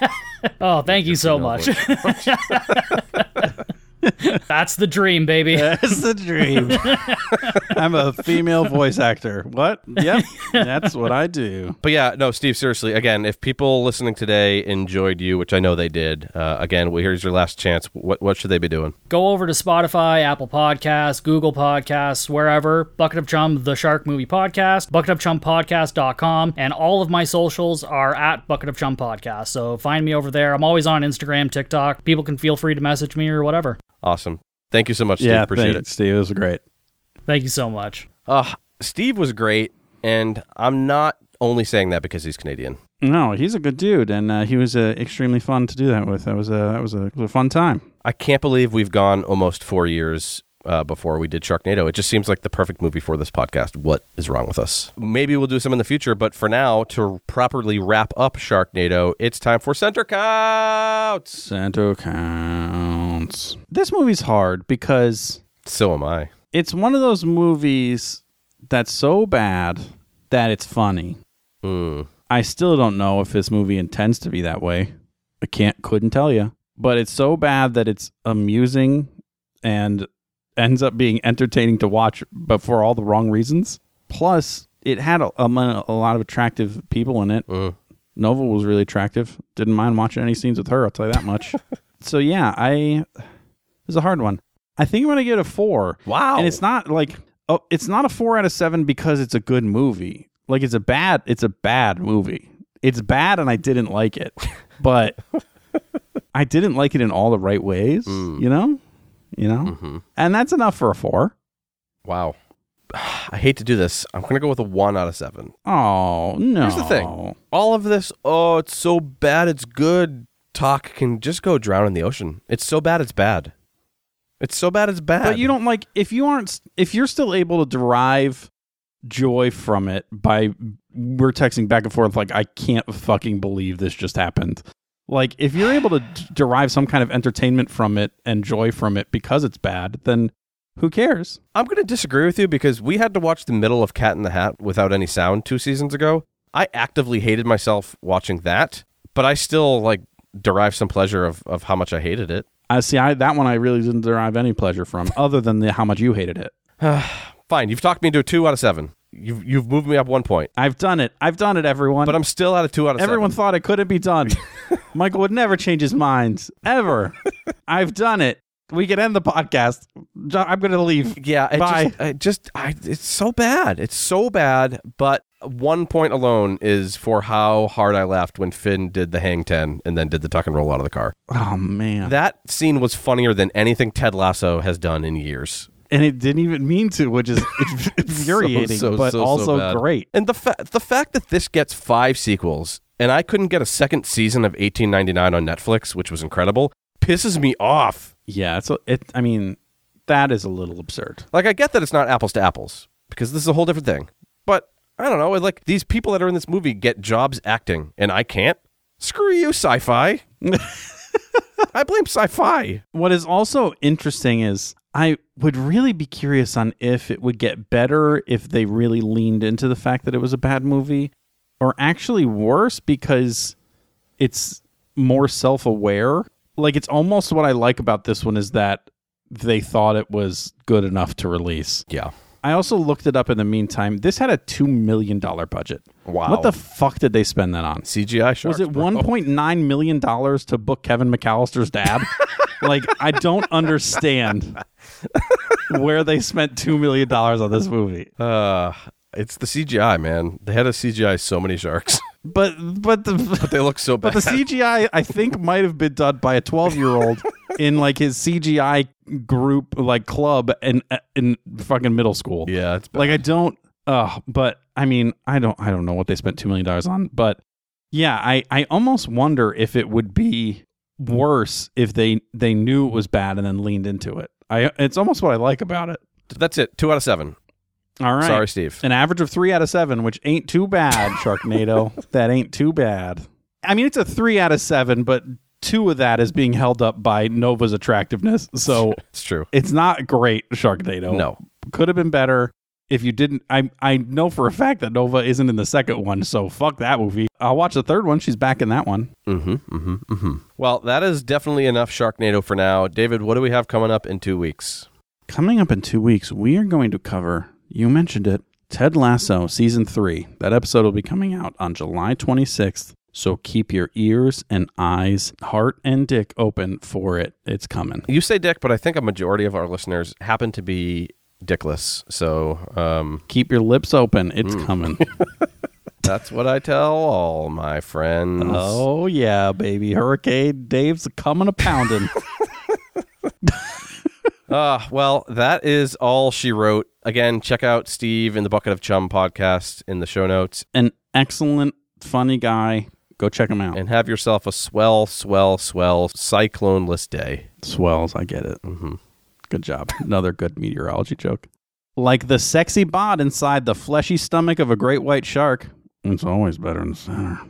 [laughs] Oh, thank you so much. [laughs] voice. That's the dream, baby. [laughs] That's the dream. [laughs] I'm a female voice actor. What? Yep, that's what I do. But yeah, no, Steve. Seriously, again, if people listening today enjoyed you, which I know they did, uh, again, well, here's your last chance. What what should they be doing? Go over to Spotify, Apple Podcasts, Google Podcasts, wherever. Bucket of Chum, the Shark Movie Podcast, bucketofchumpodcast.com, and all of my socials are at Bucket of Chum Podcast. So find me over there. I'm always on Instagram, TikTok. People can feel free to message me or whatever. Awesome. Thank you so much, Steve. yeah, Appreciate thanks, Steve. It was great. Thank you so much. Uh, Steve was great, and I'm not only saying that because he's Canadian. No, he's a good dude, and uh, he was uh, extremely fun to do that with. That was a that was a, it was a fun time. I can't believe we've gone almost four years uh, before we did Sharknado. It just seems like the perfect movie for this podcast. What is wrong with us? Maybe we'll do some in the future, but for now, to properly wrap up Sharknado, it's time for Center Counts. Santo counts. This movie's hard because So am I. it's one of those movies that's so bad that it's funny. Hmm. I still don't know if this movie intends to be that way. I can't couldn't tell you. But it's so bad that it's amusing and ends up being entertaining to watch but for all the wrong reasons. Plus, it had a, a, a lot of attractive people in it. Mm. Nova was really attractive. Didn't mind watching any scenes with her, I'll tell you that much. [laughs] so yeah, I it's a hard one. I think I'm gonna give it a four. Wow. And it's not like oh, it's not a four out of seven because it's a good movie. Like it's a bad it's a bad movie. It's bad and I didn't like it. [laughs] But I didn't like it in all the right ways. You know? You know? Mhm. And that's enough for a four. Wow. [sighs] I hate to do this. I'm going to go with a one out of seven. Oh no. Here's the thing. All of this, oh, it's so bad, it's good. Talk can just go drown in the ocean. It's so bad, it's bad. It's so bad, it's bad. But you don't like if you aren't if you're still able to derive joy from it by we're texting back and forth like I can't fucking believe this just happened. Like if you're able to d- derive some kind of entertainment from it and joy from it because it's bad, then who cares? I'm going to disagree with you because we had to watch the middle of Cat in the Hat without any sound two seasons ago. I actively hated myself watching that, but I still like derive some pleasure of, of how much I hated it. I see. I that one I really didn't derive any pleasure from, [laughs] other than the how much you hated it. [sighs] Fine, you've talked me into a two out of seven. You've you've moved me up one point, I've done it. I've done it. Everyone. but I'm still at a two out of Everyone seven. thought it couldn't be done. [laughs] Michael would never change his mind ever. [laughs] I've done it. We can end the podcast. I'm going to leave. Yeah, it Bye. just, I just I, it's so bad. It's so bad. But one point alone is for how hard I laughed when Fin did the hang ten and then did the tuck and roll out of the car. Oh man, That scene was funnier than anything Ted Lasso has done in years. and it didn't even mean to, which is [laughs] [laughs] infuriating, so, but so, so also great. And the fa- the fact that this gets five sequels and I couldn't get a second season of 1899 on Netflix, which was incredible, pisses me off. Yeah, it's a, it. I mean, that is a little absurd. Like I get that it's not apples to apples because this is a whole different thing. But I don't know, like these people that are in this movie get jobs acting and I can't. Screw you, SyFy. [laughs] I blame SyFy. What is also interesting is I would really be curious on if it would get better if they really leaned into the fact that it was a bad movie, or actually worse because it's more self-aware. Like it's almost what I like about this one is that they thought it was good enough to release. Yeah. I also looked it up in the meantime. This had a two million dollar budget. Wow. What the fuck did they spend that on? CGI sharks. Was it one point nine million dollars to book Kevin McAllister's dad? [laughs] like, I don't understand where they spent two million dollars on this movie. Uh, it's the CGI, man. They had a CGI so many sharks, But but the but they look so bad. [laughs] but the CGI I think might have been done by a twelve year old [laughs] in like his CGI group like club in in fucking middle school. yeah, it's bad. Like I don't uh but I mean I don't I don't know what they spent two million dollars on, but yeah, I, I almost wonder if it would be worse if they they knew it was bad and then leaned into it. I it's almost what I like about it. That's it. Two out of seven. All right. Sorry, Steve. An average of three out of seven, which ain't too bad, [laughs] Sharknado. that ain't too bad. I mean, it's a three out of seven, but two of that is being held up by Nova's attractiveness. So It's true. it's not great, Sharknado. No. Could have been better. if you didn't, I I know for a fact that Nova isn't in the second one, so fuck that movie. I'll watch the third one. She's back in that one. Mm-hmm, mm-hmm, mm-hmm. Well, that is definitely enough Sharknado for now. David, what do we have coming up in two weeks? Coming up in two weeks, we are going to cover. You mentioned it, Ted Lasso season three. That episode will be coming out on July 26th. So keep your ears and eyes, heart and dick open for it. It's coming. You say dick, but I think a majority of our listeners happen to be dickless. So um, Keep your lips open. It's coming. [laughs] that's what I tell all my friends. oh yeah, baby. Hurricane Dave's coming a pounding. [laughs] Uh, well, that is all she wrote. Again, check out Steve in the Bucket of Chum podcast in the show notes An excellent, funny guy. Go check him out. and have yourself a swell, swell, swell cycloneless day. Swells, I get it. Mm-hmm. Good job. [laughs] Another good meteorology joke. Like the sexy bod inside the fleshy stomach of a great white shark, it's always better in the center.